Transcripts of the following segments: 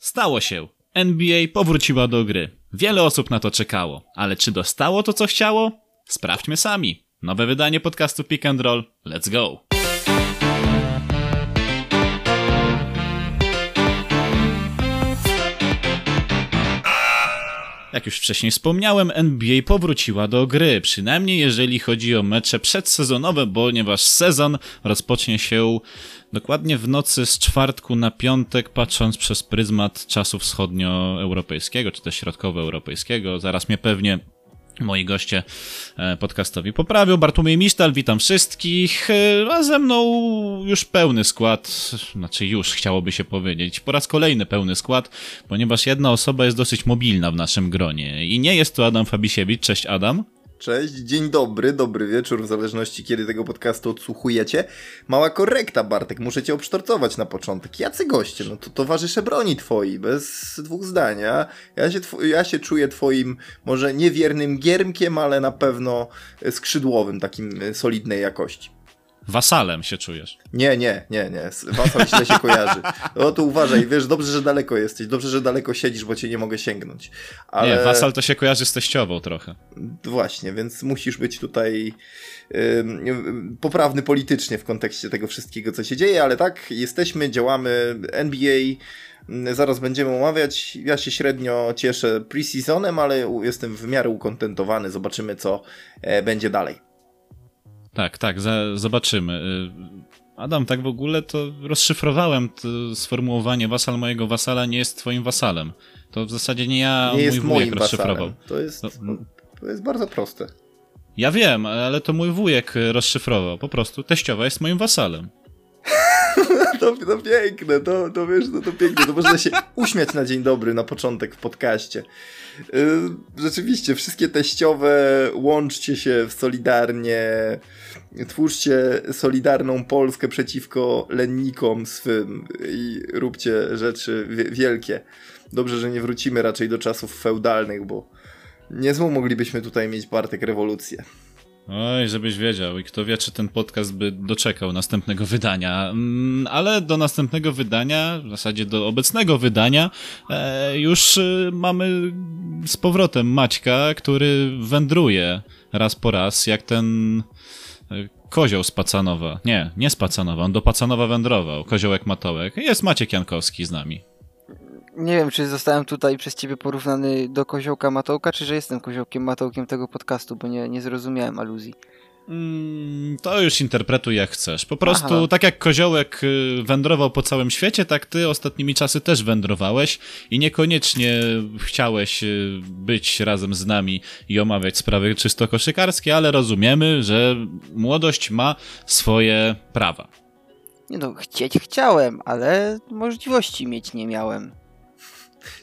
Stało się. NBA powróciła do gry. Wiele osób na to czekało, ale czy dostało to, co chciało? Sprawdźmy sami. Nowe wydanie podcastu Pick and Roll. Let's go! Jak już wcześniej wspomniałem, NBA powróciła do gry, przynajmniej jeżeli chodzi o mecze przedsezonowe, ponieważ sezon rozpocznie się dokładnie w nocy z czwartku na piątek, patrząc przez pryzmat czasu wschodnioeuropejskiego, czy też środkowoeuropejskiego. Zaraz mnie pewnie moi goście e, podcastowi poprawią. Bartłomiej Misztal, witam wszystkich, e, a ze mną już pełny skład, znaczy już chciałoby się powiedzieć, po raz kolejny pełny skład, ponieważ jedna osoba jest dosyć mobilna w naszym gronie i nie jest to Adam Fabisiewicz. Cześć Adam. Cześć, dzień dobry, dobry wieczór, w zależności kiedy tego podcastu odsłuchujecie. Mała korekta, Bartek, muszę cię obsztorcować na początek. Jacy goście? No to towarzysze broni twoi, bez dwóch zdania. Ja się, ja się czuję twoim, może niewiernym giermkiem, ale na pewno skrzydłowym, takim solidnej jakości. Wasalem się czujesz. Nie, nie, nie, nie. Wasal źle się kojarzy. No to uważaj, wiesz, dobrze, że daleko jesteś, dobrze, że daleko siedzisz, bo cię nie mogę sięgnąć. Ale... Nie, wasal to się kojarzy z teściową trochę. Właśnie, więc musisz być tutaj poprawny politycznie w kontekście tego wszystkiego, co się dzieje, ale tak, jesteśmy, działamy, NBA, zaraz będziemy omawiać. Ja się średnio cieszę preseasonem, ale jestem w miarę ukontentowany, zobaczymy, co e, będzie dalej. Tak, tak, za, zobaczymy. Y, Adam, tak w ogóle to rozszyfrowałem to sformułowanie wasal mojego wasala nie jest twoim wasalem. To w zasadzie nie ja, nie mój jest wujek rozszyfrował. To jest, to jest bardzo proste. Ja wiem, ale to mój wujek rozszyfrował. Po prostu teściowa jest moim wasalem. to, to piękne, to, to wiesz, no to piękne. To można się uśmiać na dzień dobry, na początek w podcaście. Y, rzeczywiście, wszystkie teściowe, łączcie się solidarnie, twórzcie solidarną Polskę przeciwko lennikom swym i róbcie rzeczy wielkie. Dobrze, że nie wrócimy raczej do czasów feudalnych, bo niezłą moglibyśmy tutaj mieć Bartek rewolucję. Oj, żebyś wiedział i kto wie, czy ten podcast by doczekał następnego wydania. Mm, ale do następnego wydania, w zasadzie do obecnego wydania, e, już e, mamy z powrotem Maćka, który wędruje raz po raz, jak ten e, kozioł z Pacanowa. Nie, nie z Pacanowa, on do Pacanowa wędrował. Koziołek Matołek. Jest Maciek Jankowski z nami. Nie wiem, czy zostałem tutaj przez ciebie porównany do koziołka Matołka, czy że jestem koziołkiem Matołkiem tego podcastu, bo nie, nie zrozumiałem aluzji. Mm, to już interpretuj jak chcesz. Po prostu Aha. tak jak koziołek y, wędrował po całym świecie, tak ty ostatnimi czasy też wędrowałeś i niekoniecznie chciałeś y, być razem z nami i omawiać sprawy czysto koszykarskie, ale rozumiemy, że młodość ma swoje prawa. Nie no, chcieć chciałem, ale możliwości mieć nie miałem.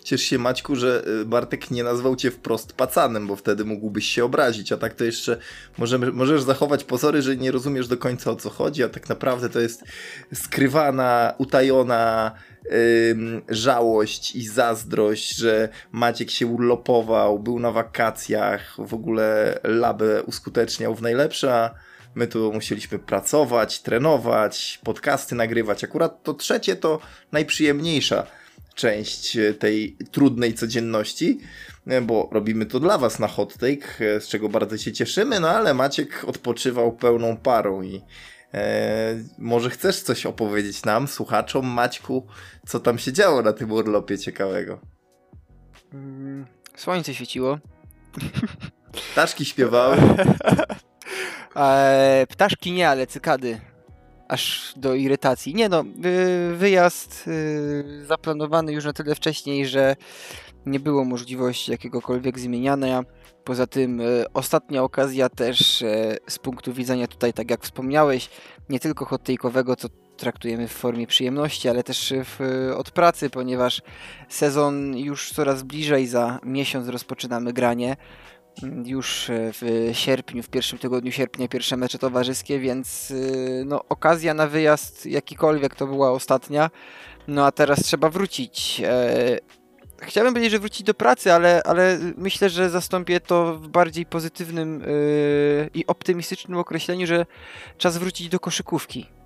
Ciesz się Maćku, że y, Bartek nie nazwał cię wprost pacanem, bo wtedy mógłbyś się obrazić, a tak to jeszcze możemy, możesz zachować pozory, że nie rozumiesz do końca o co chodzi, a tak naprawdę to jest skrywana, utajona ym, żałość i zazdrość, że Maciek się urlopował, był na wakacjach, w ogóle labę uskuteczniał w najlepsze, a my tu musieliśmy pracować, trenować, podcasty nagrywać. Akurat to trzecie to najprzyjemniejsza część e, tej trudnej codzienności, e, bo robimy to dla Was na hot take, e, z czego bardzo się cieszymy, no ale Maciek odpoczywał pełną parą i e, może chcesz coś opowiedzieć nam, słuchaczom, Maćku, co tam się działo na tym urlopie ciekawego? Mm, słońce świeciło. Ptaszki śpiewały. e, ptaszki nie, ale cykady aż do irytacji. Nie no, wyjazd y, zaplanowany już na tyle wcześniej, że nie było możliwości jakiegokolwiek zmieniania. Poza tym y, ostatnia okazja też y, z punktu widzenia tutaj, tak jak wspomniałeś, nie tylko hot co traktujemy w formie przyjemności, ale też w, od pracy, ponieważ sezon już coraz bliżej, za miesiąc rozpoczynamy granie już e, w sierpniu, w pierwszym tygodniu sierpnia pierwsze mecze towarzyskie, więc y, no, okazja na wyjazd jakikolwiek to była ostatnia. No a teraz trzeba wrócić. E, chciałbym powiedzieć, że wrócić do pracy, ale, ale myślę, że zastąpię to w bardziej pozytywnym i optymistycznym określeniu, że czas wrócić do koszykówki.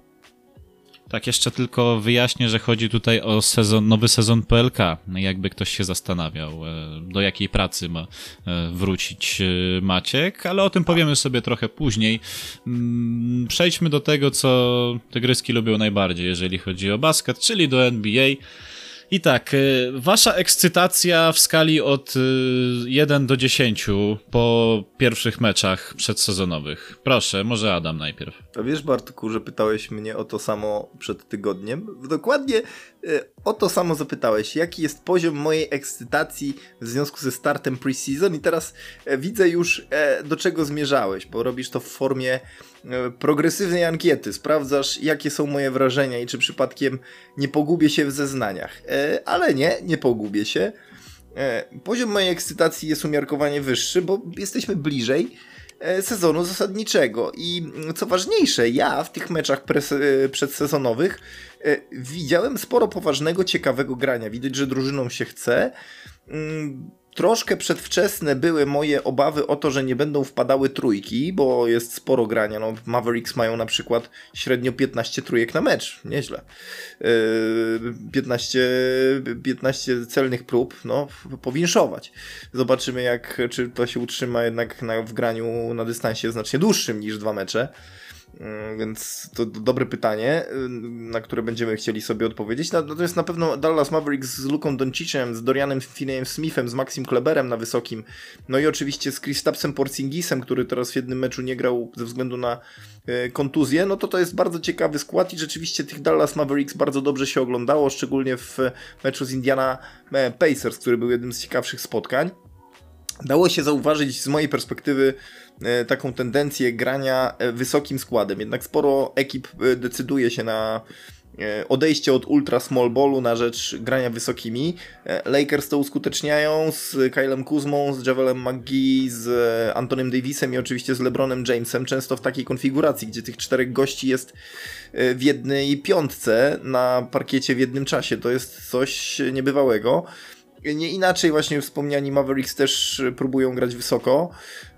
Tak, jeszcze tylko wyjaśnię, że chodzi tutaj o sezon, nowy sezon PLK. Jakby ktoś się zastanawiał, e, do jakiej pracy ma e, wrócić e, Maciek, ale o tym powiemy sobie trochę później. Mm, przejdźmy do tego, co te gryski lubią najbardziej, jeżeli chodzi o basket, czyli do NBA. I tak, y, wasza ekscytacja w skali od 1 y, do 10 po pierwszych meczach przedsezonowych. Proszę, może Adam najpierw. A wiesz, Bartku, że pytałeś mnie o to samo przed tygodniem? Dokładnie y, o to samo zapytałeś. Jaki jest poziom mojej ekscytacji w związku ze startem preseason? I teraz e, widzę już, e, do czego zmierzałeś, bo robisz to w formie progresywnej ankiety. Sprawdzasz, jakie są moje wrażenia i czy przypadkiem nie pogubię się w zeznaniach. Ale nie, nie pogubię się. Poziom mojej ekscytacji jest umiarkowanie wyższy, bo jesteśmy bliżej E, sezonu zasadniczego. I co ważniejsze, ja w tych meczach e, przedsezonowych e, widziałem sporo poważnego, ciekawego grania. Widać, że drużyną się chce. Troszkę przedwczesne były moje obawy o to, że nie będą wpadały trójki, bo jest sporo grania. No, Mavericks mają na przykład średnio 15 trójek na mecz. Nieźle. Yy, 15, 15 celnych prób, no, powinszować. Zobaczymy, jak, czy to się utrzyma jednak na, w graniu na dystansie znacznie dłuższym niż dwa mecze. Mm, więc to dobre pytanie, y, na które będziemy chcieli sobie odpowiedzieć. Natomiast na pewno Dallas Mavericks z Luką Doncicem, z Dorianem Finneyem Smithem, z Maxim Kleberem na wysokim, no i oczywiście z Kristapsem Porzingisem, który teraz w jednym meczu nie grał ze względu na y, kontuzję, no to to jest bardzo ciekawy skład i rzeczywiście tych Dallas Mavericks bardzo dobrze się oglądało, szczególnie w meczu z Indiana e, Pacers, który był jednym z ciekawszych spotkań. Dało się zauważyć z mojej perspektywy taką tendencję grania e, wysokim składem. Jednak sporo ekip e, decyduje się na odejście od ultra small ballu na rzecz grania wysokimi. Lakers to uskuteczniają z Kylem Kuzmą, z Javelem McGee, z Antonym Davisem i oczywiście z LeBronem Jamesem, często w takiej konfiguracji, gdzie tych czterech gości jest w jednej piątce na parkiecie w jednym czasie. To jest coś niebywałego. Nie inaczej właśnie wspomniani Mavericks też próbują grać wysoko.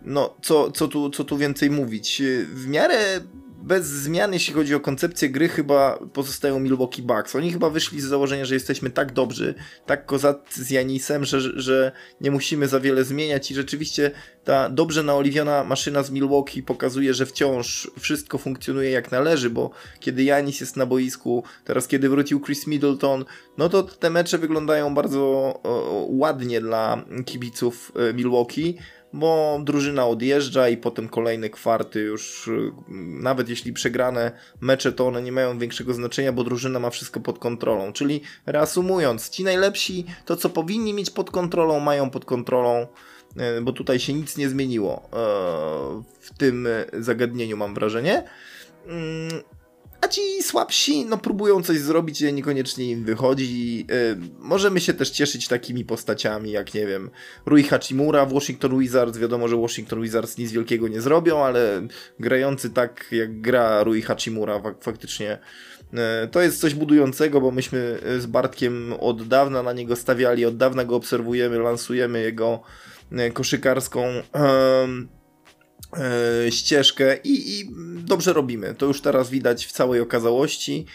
No, co, co, tu, co tu więcej mówić? W miarę bez zmian, jeśli chodzi o koncepcję gry, chyba pozostają Milwaukee Bucks. Oni chyba wyszli z założenia, że jesteśmy tak dobrzy, tak kozacy z Janisem, że, że nie musimy za wiele zmieniać i rzeczywiście ta dobrze naoliwiona maszyna z Milwaukee pokazuje, że wciąż wszystko funkcjonuje jak należy, bo kiedy Janis jest na boisku, teraz kiedy wrócił Chris Middleton, no to te mecze wyglądają bardzo o, ładnie dla kibiców e, Milwaukee, bo drużyna odjeżdża i potem kolejne kwarty już, y, nawet jeśli przegrane mecze, to one nie mają większego znaczenia, bo drużyna ma wszystko pod kontrolą. Czyli reasumując, ci najlepsi, to co powinni mieć pod kontrolą, mają pod kontrolą, y, bo tutaj się nic nie zmieniło y, w tym zagadnieniu, mam wrażenie. A ci słabsi, no próbują coś zrobić, ale niekoniecznie im wychodzi. Yy, możemy się też cieszyć takimi postaciami, jak nie wiem, Rui Hachimura w Washington Wizards. Wiadomo, że Washington Wizards nic wielkiego nie zrobią, ale grający tak jak gra Rui Hachimura faktycznie yy, to jest coś budującego, bo myśmy z Bartkiem od dawna na niego stawiali, od dawna go obserwujemy, lansujemy jego yy, koszykarską E, ścieżkę i, i dobrze robimy. To już teraz widać w całej okazałości.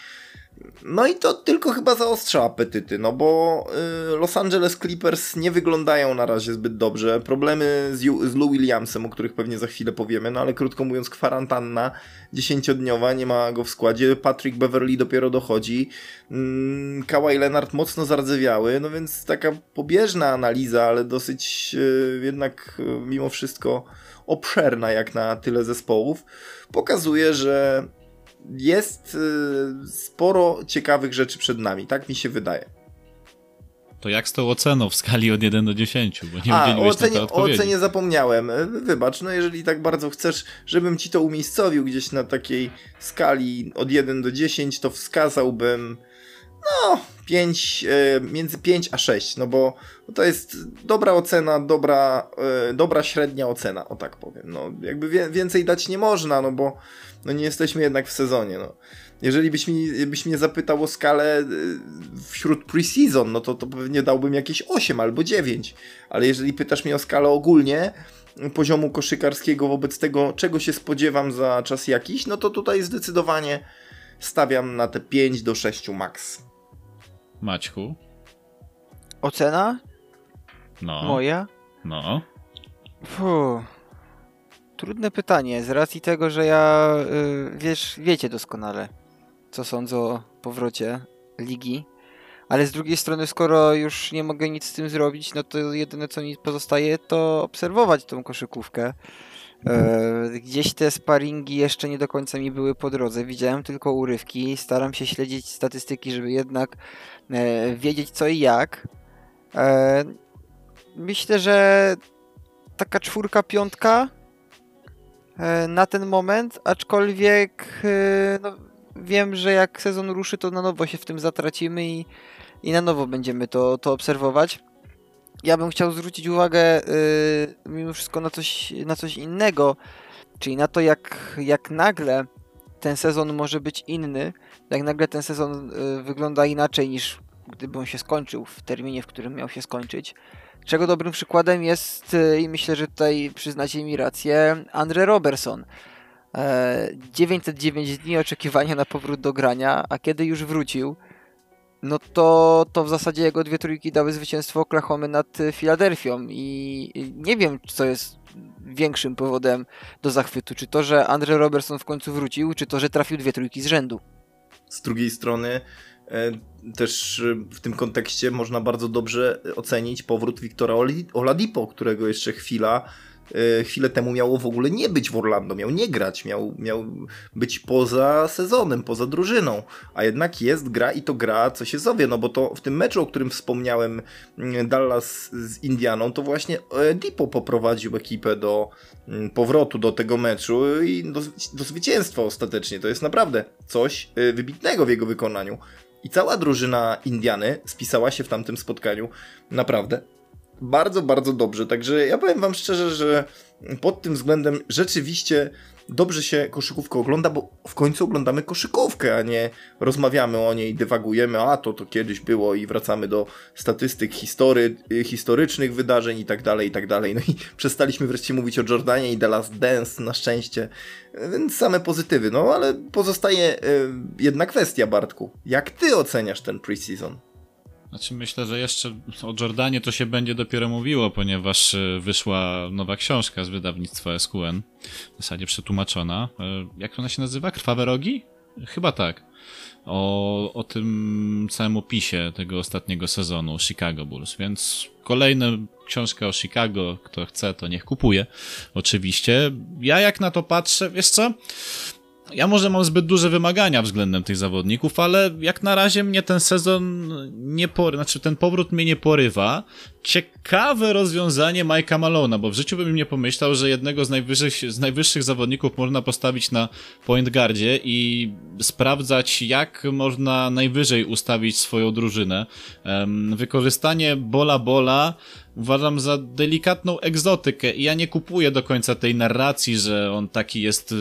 No i to tylko chyba zaostrza apetyty, no bo y, Los Angeles Clippers nie wyglądają na razie zbyt dobrze. Problemy z, z Lou Williamsem, o których pewnie za chwilę powiemy, no ale krótko mówiąc, kwarantanna dziesięciodniowa, nie ma go w składzie. Patrick Beverly dopiero dochodzi. Mm, Kawhi Leonard mocno zardzewiały, no więc taka pobieżna analiza, ale dosyć y, jednak mimo wszystko obszerna jak na tyle zespołów, pokazuje, że jest y, sporo ciekawych rzeczy przed nami, tak mi się wydaje. To jak z tą oceną w skali od 1 do 10? Bo nie A, o ocenie, o ocenie zapomniałem. Wybacz, no jeżeli tak bardzo chcesz, żebym ci to umiejscowił gdzieś na takiej skali od 1 do 10, to wskazałbym no 5, e, między 5 a 6, no bo to jest dobra ocena, dobra, e, dobra średnia ocena, o tak powiem. No jakby więcej dać nie można, no bo no nie jesteśmy jednak w sezonie, no. Jeżeli byś, mi, byś mnie zapytał o skalę e, wśród preseason, no to, to pewnie dałbym jakieś 8 albo 9. Ale jeżeli pytasz mnie o skalę ogólnie, poziomu koszykarskiego wobec tego, czego się spodziewam za czas jakiś, no to tutaj zdecydowanie stawiam na te 5 do 6 max. Maćku? Ocena No. moja? No. Fuh. Trudne pytanie, z racji tego, że ja, y, wiesz, wiecie doskonale, co sądzę o powrocie ligi, ale z drugiej strony, skoro już nie mogę nic z tym zrobić, no to jedyne co mi pozostaje, to obserwować tą koszykówkę. E, gdzieś te sparingi jeszcze nie do końca mi były po drodze, widziałem tylko urywki, staram się śledzić statystyki, żeby jednak wiedzieć co i jak. E, myślę, że taka czwórka, piątka e, na ten moment, aczkolwiek e, no, wiem, że jak sezon ruszy, to na nowo się w tym zatracimy i, i na nowo będziemy to, to obserwować. Ja bym chciał zwrócić uwagę e, mimo wszystko na coś, na coś innego, czyli na to, jak, jak nagle ten sezon może być inny, jak nagle ten sezon e, wygląda inaczej niż gdyby on się skończył w terminie, w którym miał się skończyć. Czego dobrym przykładem jest, e, i myślę, że tutaj przyznacie mi rację, Andre Robertson. E, 909 dni oczekiwania na powrót do grania, a kiedy już wrócił, no to, to w zasadzie jego dwie trójki dały zwycięstwo Oklahomy nad e, Filadelfią i nie wiem, co jest większym powodem do zachwytu. Czy to, że Andre Robertson w końcu wrócił, czy to, że trafił dwie trójki z rzędu. Z drugiej strony e, też e, w tym kontekście można bardzo dobrze ocenić powrót Wiktora Oladipo, którego jeszcze chwila chwilę temu miało w ogóle nie być w Orlando, miał nie grać, miał, miał być poza sezonem, poza drużyną, a jednak jest, gra i to gra, co się zowie, no bo to w tym meczu, o którym wspomniałem, mm, Dallas z Indianą, to właśnie Dipo poprowadził ekipę do mm, powrotu do tego meczu i do, do zwycięstwa ostatecznie. To jest naprawdę coś y, wybitnego w jego wykonaniu. I cała drużyna Indiany spisała się w tamtym spotkaniu naprawdę bardzo, bardzo dobrze. Także ja powiem Wam szczerze, że pod tym względem rzeczywiście dobrze się koszykówkę ogląda, bo w końcu oglądamy koszykówkę, a nie rozmawiamy o niej, dywagujemy, a to to kiedyś było i wracamy do statystyk history, historycznych wydarzeń i tak dalej, i tak dalej. No i przestaliśmy wreszcie mówić o Jordanie i The Last Dance na szczęście, więc same pozytywy. No ale pozostaje y, jedna kwestia, Bartku. Jak ty oceniasz ten preseason? Znaczy myślę, że jeszcze o Jordanie to się będzie dopiero mówiło, ponieważ e, wyszła nowa książka z wydawnictwa SQN, w zasadzie przetłumaczona. E, Jak ona się nazywa? Krwawe rogi? Chyba tak. O, o tym całym opisie tego ostatniego sezonu Chicago Bulls, więc kolejna książka o Chicago, kto chce, to niech kupuje. Oczywiście. Ja jak na to patrzę, wiesz co? Ja może mam zbyt duże wymagania względem tych zawodników, ale jak na razie mnie ten sezon nie porywa, znaczy ten powrót mnie nie porywa. Ciekawe rozwiązanie Mike'a Malona, bo w życiu bym nie pomyślał, że jednego z najwyższych, z najwyższych zawodników można postawić na point guardzie i sprawdzać, jak można najwyżej ustawić swoją drużynę. Wykorzystanie bola bola uważam za delikatną egzotykę i ja nie kupuję do końca tej narracji, że on taki jest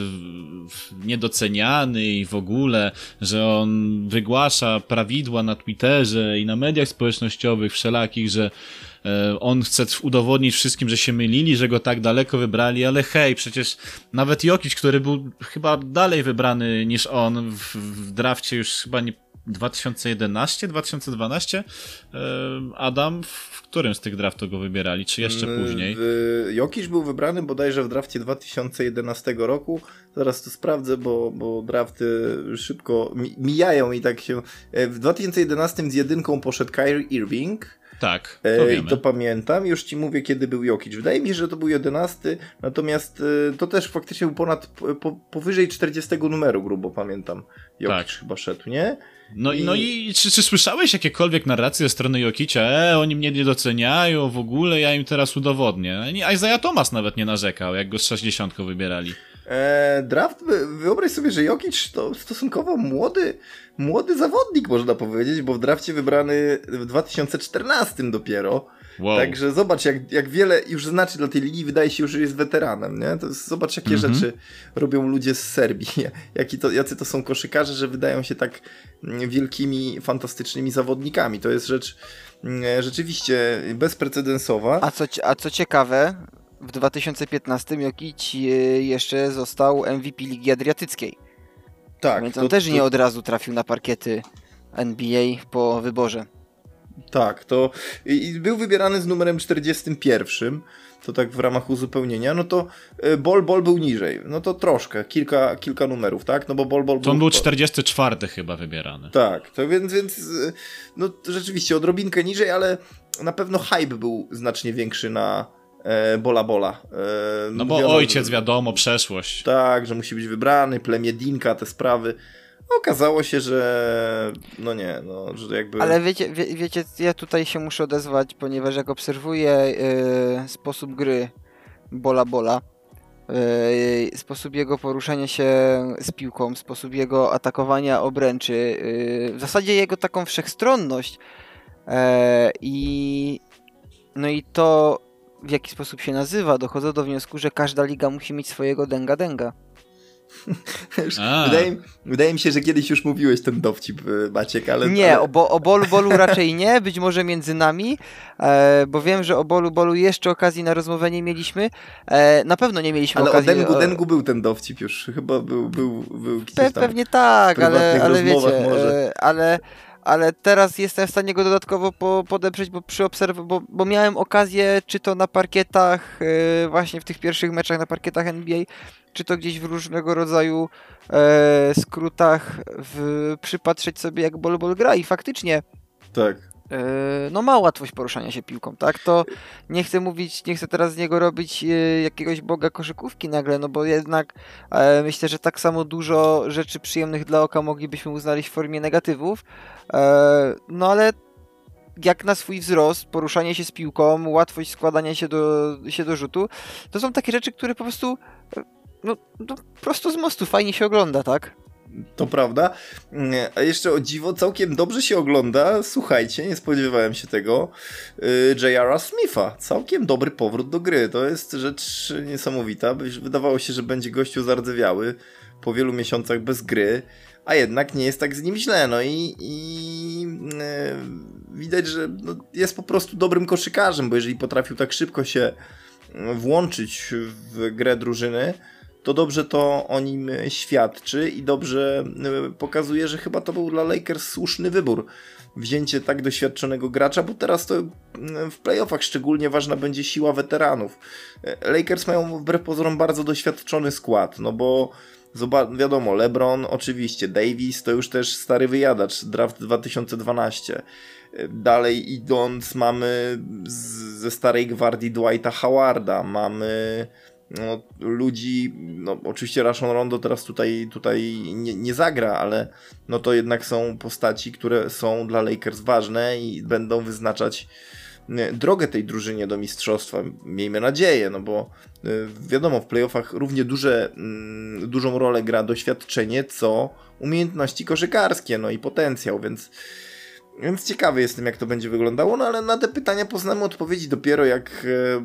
niedoceniany i w ogóle, że on wygłasza prawidła na Twitterze i na mediach społecznościowych wszelakich, że on chce udowodnić wszystkim, że się mylili, że go tak daleko wybrali, ale hej, przecież nawet Jokic, który był chyba dalej wybrany niż on w, w drafcie już chyba nie 2011, 2012 Adam, w którym z tych draftów go wybierali, czy jeszcze później? W, Jokic był wybrany bodajże w drafcie 2011 roku. Zaraz to sprawdzę, bo, bo drafty szybko mijają i tak się... W 2011 z jedynką poszedł Kyrie Irving, tak, to wiemy. I to pamiętam. Już ci mówię, kiedy był Jokic. Wydaje mi się, że to był 11, natomiast to też faktycznie był ponad, po, powyżej 40 numeru, grubo pamiętam. Jokic tak. chyba szedł, nie? No i, no i czy, czy słyszałeś jakiekolwiek narracje ze strony Jokicia? E, oni mnie nie doceniają, w ogóle ja im teraz udowodnię. Isaiah Thomas nawet nie narzekał, jak go z 60 wybierali. E, draft, wyobraź sobie, że Jokic to stosunkowo młody, młody zawodnik, można powiedzieć, bo w drafcie wybrany w 2014 dopiero. Wow. Także zobacz, jak, jak wiele już znaczy dla tej ligi, wydaje się, że jest weteranem, nie? To jest, zobacz, jakie mm -hmm. rzeczy robią ludzie z Serbii. Jaki to, jacy to są koszykarze, że wydają się tak wielkimi, fantastycznymi zawodnikami. To jest rzecz mm, rzeczywiście bezprecedensowa. A co, a co ciekawe, w 2015 Jokic jeszcze został MVP Ligi Adriatyckiej. Tak. Więc on to, też to... nie od razu trafił na parkiety NBA po wyborze. Tak, to i był wybierany z numerem 41, to tak w ramach uzupełnienia, no to e, Bol Bol był niżej, no to troszkę, kilka, kilka numerów, tak, no bo Bol Bol To on był 44 chyba wybierany. Tak, to więc, więc e, no rzeczywiście odrobinkę niżej, ale na pewno hype był znacznie większy na e, Bola Bola. No bo ojciec, wiadomo, przeszłość. Tak, że musi być wybrany, plemię Dinka, te sprawy. Okazało się, że no nie, no, że jakby... Ale wiecie, wie, wiecie, ja tutaj się muszę odezwać, ponieważ jak obserwuję yy, sposób gry Bola Bola, yy, sposób jego poruszania się z piłką, sposób jego atakowania obręczy, yy, w zasadzie jego taką wszechstronność i no i to w jaki sposób się nazywa, dochodzę do wniosku, że każda liga musi mieć swojego denga denga. Wydaje, wydaje, mi się, że kiedyś już mówiłeś ten dowcip, y, Maciek, ale... Nie, ale... O, bo, o Bolu Bolu raczej nie, być może między nami, e, bo wiem, że o Bolu Bolu jeszcze okazji na rozmowę nie mieliśmy. E, na pewno nie mieliśmy ale okazji... Ale o Dengu, Dengu był ten dowcip już, chyba był, był, był gdzieś tam Pewnie tak, ale, ale wiecie, może. E, ale ale teraz jestem w stanie go dodatkowo po, podeprzeć, bo, przy obserw- bo, bo miałem okazję, czy to na parkietach, yy, właśnie w tych pierwszych meczach na parkietach NBA, czy to gdzieś w różnego rodzaju e, skrótach w, przypatrzeć sobie jak Bol Bol gra i faktycznie tak. E, no ma łatwość poruszania się piłką, tak? To nie chcę mówić, nie chcę teraz z niego robić e, jakiegoś boga koszykówki nagle, no bo jednak e, myślę, że tak samo dużo rzeczy przyjemnych dla oka moglibyśmy uznaleźć w formie negatywów, e, no ale jak na swój wzrost, poruszanie się z piłką, łatwość składania się do, się do rzutu, to są takie rzeczy, które po prostu no, no prosto z mostu fajnie się ogląda, tak? To prawda. A jeszcze o dziwo, całkiem dobrze się ogląda. Słuchajcie, nie spodziewałem się tego. Y, J.R. Smitha. Całkiem dobry powrót do gry. To jest rzecz niesamowita. Wydawało się, że będzie gościu zardzewiały po wielu miesiącach bez gry, a jednak nie jest tak z nim źle. No i, i yy, widać, że no, jest po prostu dobrym koszykarzem, bo jeżeli potrafił tak szybko się włączyć w grę drużyny, to dobrze to o nim świadczy i dobrze e, pokazuje, że chyba to był dla Lakers słuszny wybór. Wzięcie tak doświadczonego gracza, bo teraz to w playoffach szczególnie ważna będzie siła weteranów. E, Lakers mają wbrew pozorom bardzo doświadczony skład, no bo wiadomo, LeBron oczywiście, Davis to już też stary wyjadacz, draft 2012. E, dalej idąc mamy z, ze starej gwardii Dwighta Howarda, mamy no, ludzi, no oczywiście Rashon Rondo teraz tutaj, tutaj nie, nie, zagra, ale no to jednak są postaci, które są dla Lakers ważne i będą wyznaczać drogę tej drużynie do mistrzostwa. Miejmy nadzieję, no bo y, wiadomo, w playoffach równie duże, mm, dużą rolę gra doświadczenie, co umiejętności koszykarskie, no i potencjał, więc więc ciekawy jestem, jak to będzie wyglądało, no ale na te pytania poznamy odpowiedzi dopiero jak e,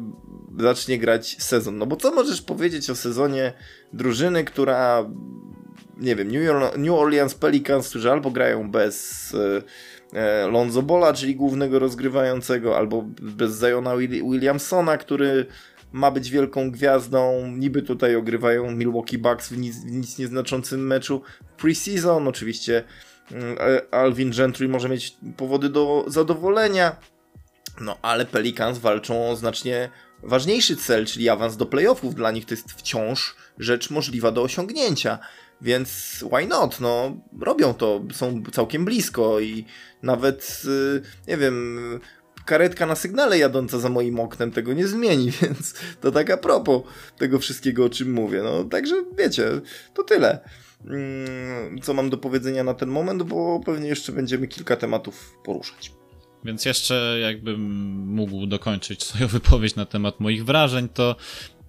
zacznie grać sezon. No bo co możesz powiedzieć o sezonie drużyny, która, nie wiem, New, Orleans Pelicans, którzy albo grają bez e, e, Lonzo Bola, czyli głównego rozgrywającego, albo bez Zajona Williamsona, który ma być wielką gwiazdą. Niby tutaj ogrywają Milwaukee Bucks w nic, w nic nieznaczącym meczu preseason. Oczywiście Mm, Alvin Gentry może mieć powody do zadowolenia, no ale Pelicans walczą o znacznie ważniejszy cel, czyli awans do playoffów. Dla nich to jest wciąż rzecz możliwa do osiągnięcia. Więc why not? No, robią to, są całkiem blisko i nawet, y, nie wiem, karetka na sygnale jadąca za moim oknem tego nie zmieni, więc to tak a propos tego wszystkiego, o czym mówię. No, także wiecie, to tyle. Mm, co mam do powiedzenia na ten moment, bo pewnie jeszcze będziemy kilka tematów poruszać. Więc jeszcze jakbym mógł dokończyć swoją wypowiedź na temat moich wrażeń, to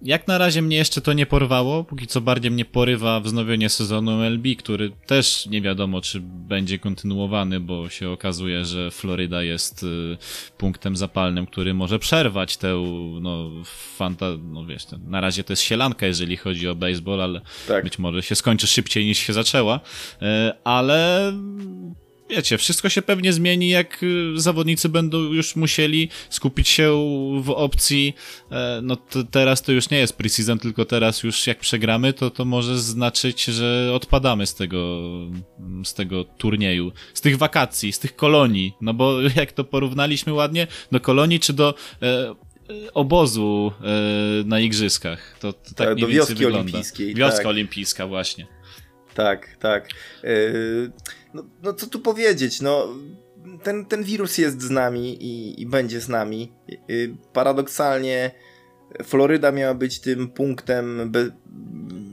jak na razie mnie jeszcze to nie porwało, póki co bardziej mnie porywa wznowienie sezonu MLB, który też nie wiadomo, czy będzie kontynuowany, bo się okazuje, że Floryda jest y, punktem zapalnym, który może przerwać tę, no, fanta, no wiesz, ten, na razie to jest sielanka, jeżeli chodzi o baseball, ale tak. być może się skończy szybciej niż się zaczęła, y, ale wiecie, wszystko się pewnie zmieni, jak y, zawodnicy będą już musieli skupić się w opcji, e, no to teraz to już nie jest preseason, tylko teraz już jak przegramy, to to może znaczyć, że odpadamy z tego, z tego turnieju, z tych wakacji, z tych kolonii, no bo jak to porównaliśmy ładnie, do kolonii czy do e, obozu e, na igrzyskach. To, to tak, Tak, mniej do więcej wioski wygląda. olimpijskiej, Wioska tak. olimpijska, właśnie. Tak, tak. Yy, no, no co tu powiedzieć, no ten, ten wirus jest z nami i, i będzie z nami. Yy, paradoksalnie Floryda miała być tym punktem, be,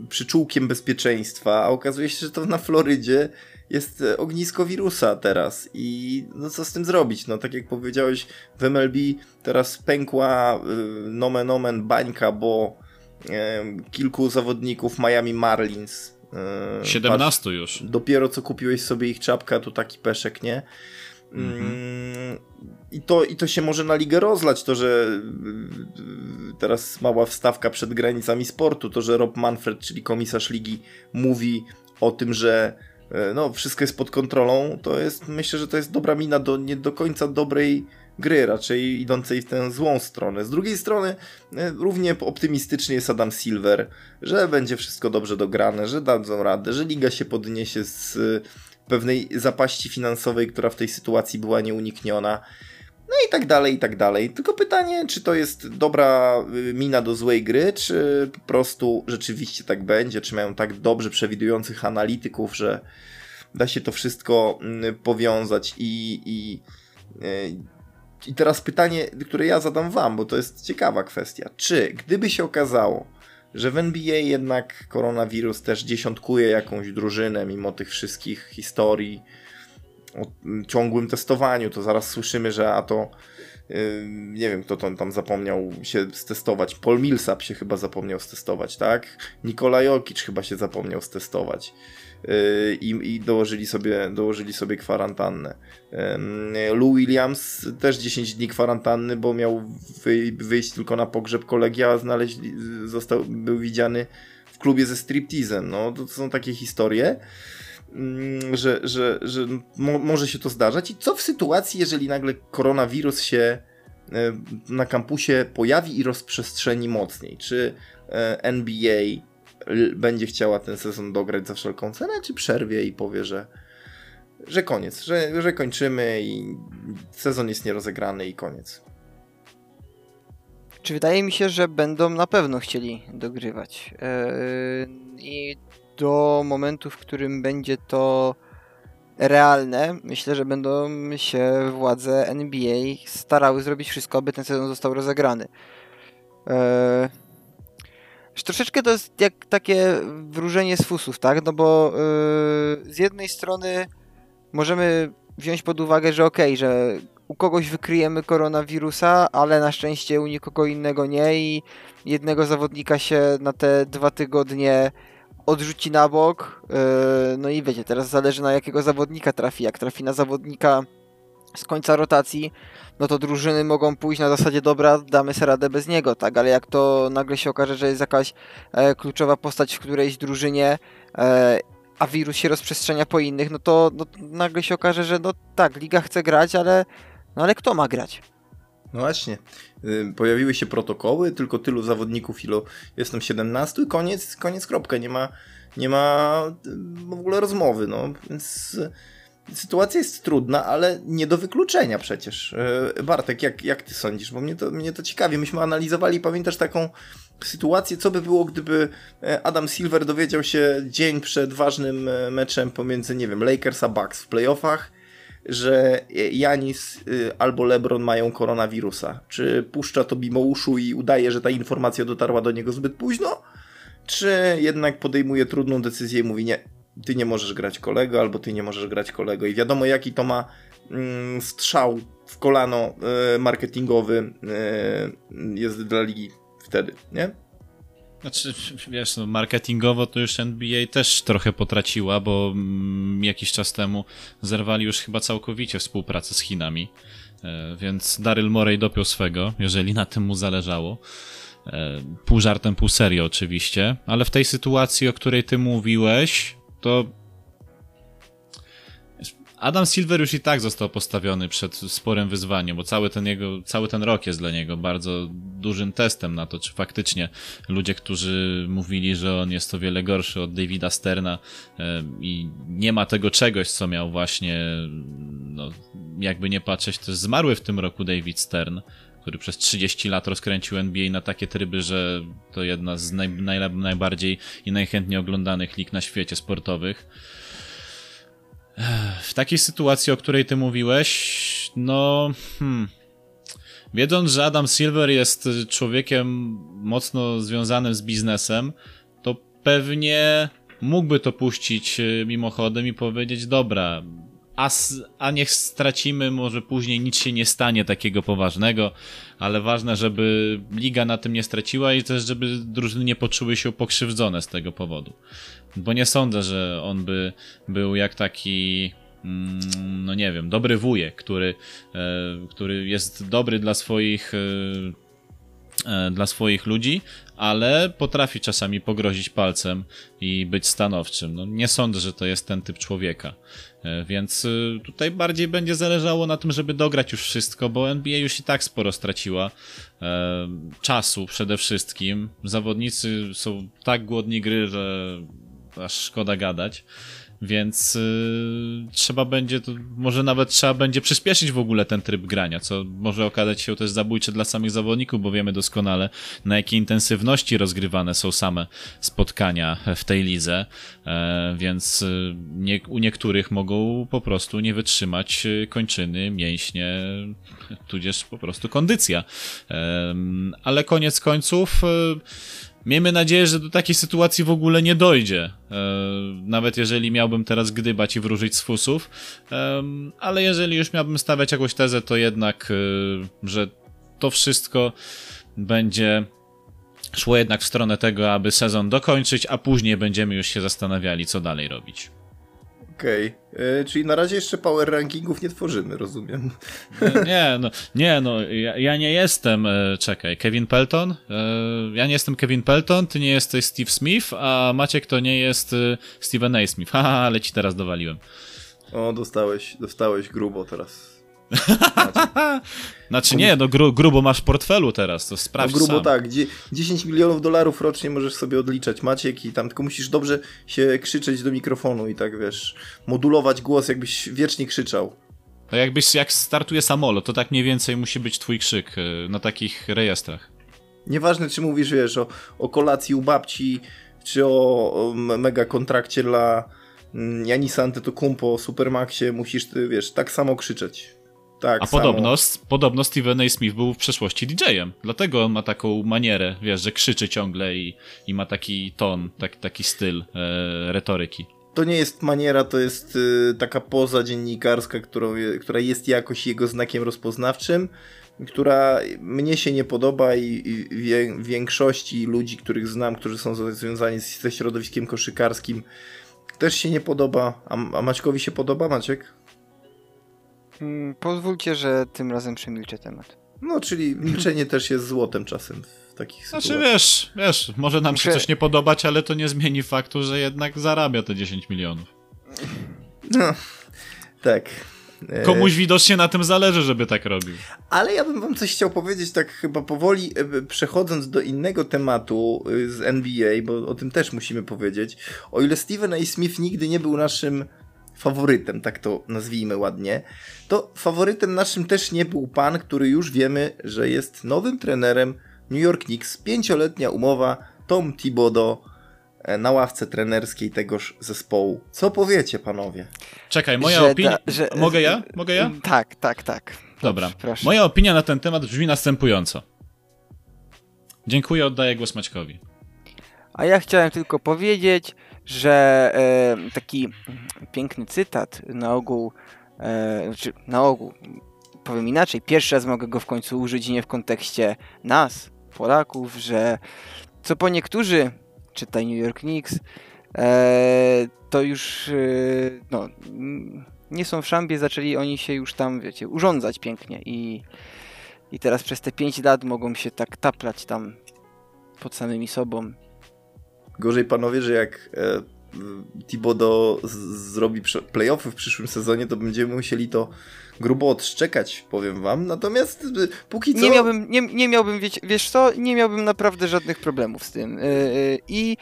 przyczółkiem bezpieczeństwa, a okazuje się, że to na Florydzie jest e, ognisko wirusa teraz i no co z tym zrobić? No tak jak powiedziałeś, w MLB teraz pękła y, nomen omen bańka, bo kilku zawodników Miami Marlins y, 17 już. dopiero co kupiłeś sobie ich czapkę, tu taki peszek, nie? Mm, I, to, I to się może na ligę rozlać, to, że teraz mała wstawka przed granicami sportu, to, że Rob Manfred, czyli komisarz ligi, mówi o tym, że y, no, wszystko jest pod kontrolą, to jest, myślę, że to jest dobra mina do nie do końca dobrej gry, raczej idącej w tę złą stronę. Z drugiej strony y, równie optymistycznie jest Adam Silver, że będzie wszystko dobrze dograne, że dadzą radę, że liga się podniesie z y, pewnej zapaści finansowej, która w tej sytuacji była nieunikniona. No i tak dalej, i tak dalej. Tylko pytanie, czy to jest dobra y, mina do złej gry, czy po prostu rzeczywiście tak będzie, czy mają tak dobrze przewidujących analityków, że da się to wszystko mm, powiązać i, i, i teraz pytanie, które ja zadam wam, bo to jest ciekawa kwestia. Czy gdyby się okazało, że w NBA jednak koronawirus też dziesiątkuje jakąś drużynę, mimo tych wszystkich historii o ciągłym testowaniu, to zaraz słyszymy, że a to nie wiem, kto to tam zapomniał się stestować. Paul Millsap się chyba zapomniał stestować, tak? Nikola Jokic chyba się zapomniał stestować. Yy, I, i dołożyli, sobie, dołożyli sobie kwarantannę. Lou Williams też 10 dni kwarantanny, bo miał wy, wyjść tylko na pogrzeb kolegi, a znaleźli, został, był widziany w klubie ze striptizem. No, to są takie historie że, że, że mo może się to zdarzać. I co w sytuacji, jeżeli nagle koronawirus się e, na kampusie pojawi i rozprzestrzeni mocniej? Czy e, NBA będzie chciała ten sezon dograć za wszelką cenę, czy przerwie i powie, że, że koniec, że, że kończymy i sezon jest nierozegrany i koniec? Czy wydaje mi się, że będą na pewno chcieli dogrywać. Yy, I do momentu, w którym będzie to realne, myślę, że będą się władze NBA starały zrobić wszystko, aby ten sezon został rozegrany. Już troszeczkę to jest jak takie wróżenie z fusów, tak? No bo yy, z jednej strony możemy wziąć pod uwagę, że okej, że u kogoś wykryjemy koronawirusa, ale na szczęście u nikogo innego nie i jednego zawodnika się na te dwa tygodnie odrzuci na bok. Yy, no i wiecie, teraz zależy na jakiego zawodnika trafi. Jak trafi na zawodnika z końca rotacji, no to drużyny mogą pójść na zasadzie dobra, damy sobie radę bez niego, tak? Ale jak to nagle się okaże, że jest jakaś e, kluczowa postać w którejś drużynie, e, a wirus się rozprzestrzenia po innych, no to no, nagle się okaże, że no tak, liga chce grać, ale no ale kto ma grać? No właśnie. Pojawiły się protokoły, tylko tylu zawodników, ilu jest tam 17 i koniec, koniec kropka. Nie ma, nie ma w ogóle rozmowy, no. Więc y, sytuacja jest trudna, ale nie do wykluczenia przecież. Y, Bartek, jak, jak ty sądzisz? Bo mnie to, mnie to ciekawi. Myśmy analizowali, pamiętasz taką sytuację, co by było, gdyby e, Adam Silver dowiedział się dzień przed ważnym e, meczem pomiędzy, nie wiem, Lakers a Bucks w playoffach, że Janis y, albo LeBron mają koronawirusa. Czy puszcza to mimo uszu i udaje, że ta informacja dotarła do niego zbyt późno? Czy jednak podejmuje trudną decyzję i mówi nie, ty nie możesz grać kolego, albo ty nie możesz grać kolego. I wiadomo jaki to ma mm, strzał w kolano y, marketingowy y, jest dla ligi wtedy, nie? Znaczy, wiesz, no, marketingowo to już NBA też trochę potraciła, bo mm, jakiś czas temu zerwali już chyba całkowicie współpracę z Chinami, e, więc Daryl Morey dopiął swego, jeżeli na tym mu zależało. E, pół żartem, pół serio oczywiście, ale w tej sytuacji, o której ty mówiłeś, to Adam Silver już i tak został postawiony przed sporym wyzwaniem, bo cały ten jego, cały ten rok jest dla niego bardzo dużym testem na to, czy faktycznie ludzie, którzy mówili, że on jest o wiele gorszy od Davida Sterna i nie ma tego czegoś, co miał właśnie, no, jakby nie patrzeć, też zmarły w tym roku David Stern który przez 30 lat rozkręcił NBA na takie tryby, że to jedna z naj, naj, najbardziej i najchętniej oglądanych lig na świecie sportowych. W takiej sytuacji, o której ty mówiłeś, no. Hmm, wiedząc, że Adam Silver jest człowiekiem mocno związanym z biznesem, to pewnie mógłby to puścić e, mimochodem i powiedzieć: Dobra, a, a niech stracimy, może później nic się nie stanie takiego poważnego, ale ważne, żeby liga na tym nie straciła i też, żeby drużyny nie poczuły się pokrzywdzone z tego powodu. Bo nie sądzę, że on by był jak taki mm, no nie wiem, dobry wujek, który, e, który jest dobry dla swoich e, e, dla swoich ludzi, ale potrafi czasami pogrozić palcem i być stanowczym. No, nie sądzę, że to jest ten typ człowieka. Więc tutaj bardziej będzie zależało na tym, żeby dograć już wszystko, bo NBA już i tak sporo straciła czasu przede wszystkim. Zawodnicy są tak głodni gry, że aż szkoda gadać więc yy, trzeba będzie, to może nawet trzeba będzie przyspieszyć w ogóle ten tryb grania, co może okazać się też zabójcze dla samych zawodników, bo wiemy doskonale na jakiej intensywności rozgrywane są same spotkania w tej lidze, e, więc y, nie, u niektórych mogą po prostu nie wytrzymać y, kończyny, mięśnie, tudzież po prostu kondycja. E, ale koniec końców y, Miejmy nadzieję, że do takiej sytuacji w ogóle nie dojdzie. E, nawet jeżeli miałbym teraz gdybać i wróżyć z fusów. E, ale jeżeli już miałbym stawiać jakąś tezę, to jednak, e, że to wszystko będzie szło jednak w stronę tego, aby sezon dokończyć, a później będziemy już się zastanawiali, co dalej robić. Okej, okay. E, czyli na razie jeszcze power rankingów nie tworzymy, rozumiem. Nie, no, nie, no ja, ja, nie jestem, e, czekaj, Kevin Pelton? E, ja nie jestem Kevin Pelton, ty nie jesteś Steve Smith, a Maciek to nie jest Steven A. Smith. Haha, ale ci teraz dowaliłem. O, dostałeś, dostałeś grubo teraz. znaczy nie, no gru, grubo masz w portfelu teraz, to sprawdź no grubo sam. tak, 10 milionów dolarów rocznie możesz sobie odliczać Maciek i tam tylko musisz dobrze się krzyczeć do mikrofonu i tak wiesz, modulować głos jakbyś wiecznie krzyczał. To jakbyś, jak startuje samolot, to tak mniej więcej musi być twój krzyk e, na takich rejestrach. Nieważne czy mówisz, wiesz, o, o kolacji u babci, czy o, o mega kontrakcie dla mm, Janisa Antetokounmpo, Supermaxie, musisz, ty, wiesz, tak samo krzyczeć. Tak, A podobno, podobno Steven A. Smith był w przeszłości DJ-em, dlatego on ma taką manierę, wiesz, że krzyczy ciągle i, i ma taki ton, tak, taki styl e, retoryki. To nie jest maniera, to jest y, taka poza dziennikarska, którą, która jest jakoś jego znakiem rozpoznawczym, która mnie się nie podoba i, i wie, większości ludzi, których znam, którzy są związani ze środowiskiem koszykarskim, też się nie podoba. A, a Maćkowi się podoba, Maciek? Pozwólcie, że tym razem przemilczę temat. No, czyli milczenie też jest złotem czasem w takich znaczy, sytuacjach. Znaczy wiesz, wiesz, może nam Muszę... się coś nie podobać, ale to nie zmieni faktu, że jednak zarabia te 10 milionów. No, tak. E, Komuś widocznie na tym zależy, żeby tak robił. Ale ja bym wam coś chciał powiedzieć, tak chyba powoli e, przechodząc do innego tematu e, z NBA, bo o tym też musimy powiedzieć. O ile Steven A. Smith nigdy nie był naszym faworytem, tak to nazwijmy ładnie, to faworytem naszym też nie był pan, który już wiemy, że jest nowym trenerem New York Knicks. Pięcioletnia umowa, Tom Thibodeau e, na ławce trenerskiej tegoż zespołu. Co powiecie, panowie? Czekaj, moja opinia... Że... Mogę ja? Mogę ja? Tak, tak, tak. Dobra. Proszę. Moja opinia na ten temat brzmi następująco. Dziękuję, oddaję głos Maćkowi. A ja chciałem tylko powiedzieć, że e, taki piękny cytat na ogół, e, znaczy na ogół, powiem inaczej, pierwszy raz mogę go w końcu użyć nie w kontekście nas, Polaków, że co po niektórzy, czytaj New York Knicks, e, to już e, no, nie są w szambie, zaczęli oni się już tam, wiecie, urządzać pięknie i, i teraz przez te 5 lat mogą się tak taplać tam pod samymi sobą Gorzej panowie, że jak e, Thibodeau zrobi playoffy w przyszłym sezonie, to będziemy musieli to grubo odszczekać, powiem wam. Natomiast y, póki co... Nie miałbym, nie, nie miałbym wiesz, wiesz co, nie miałbym naprawdę żadnych problemów z tym. I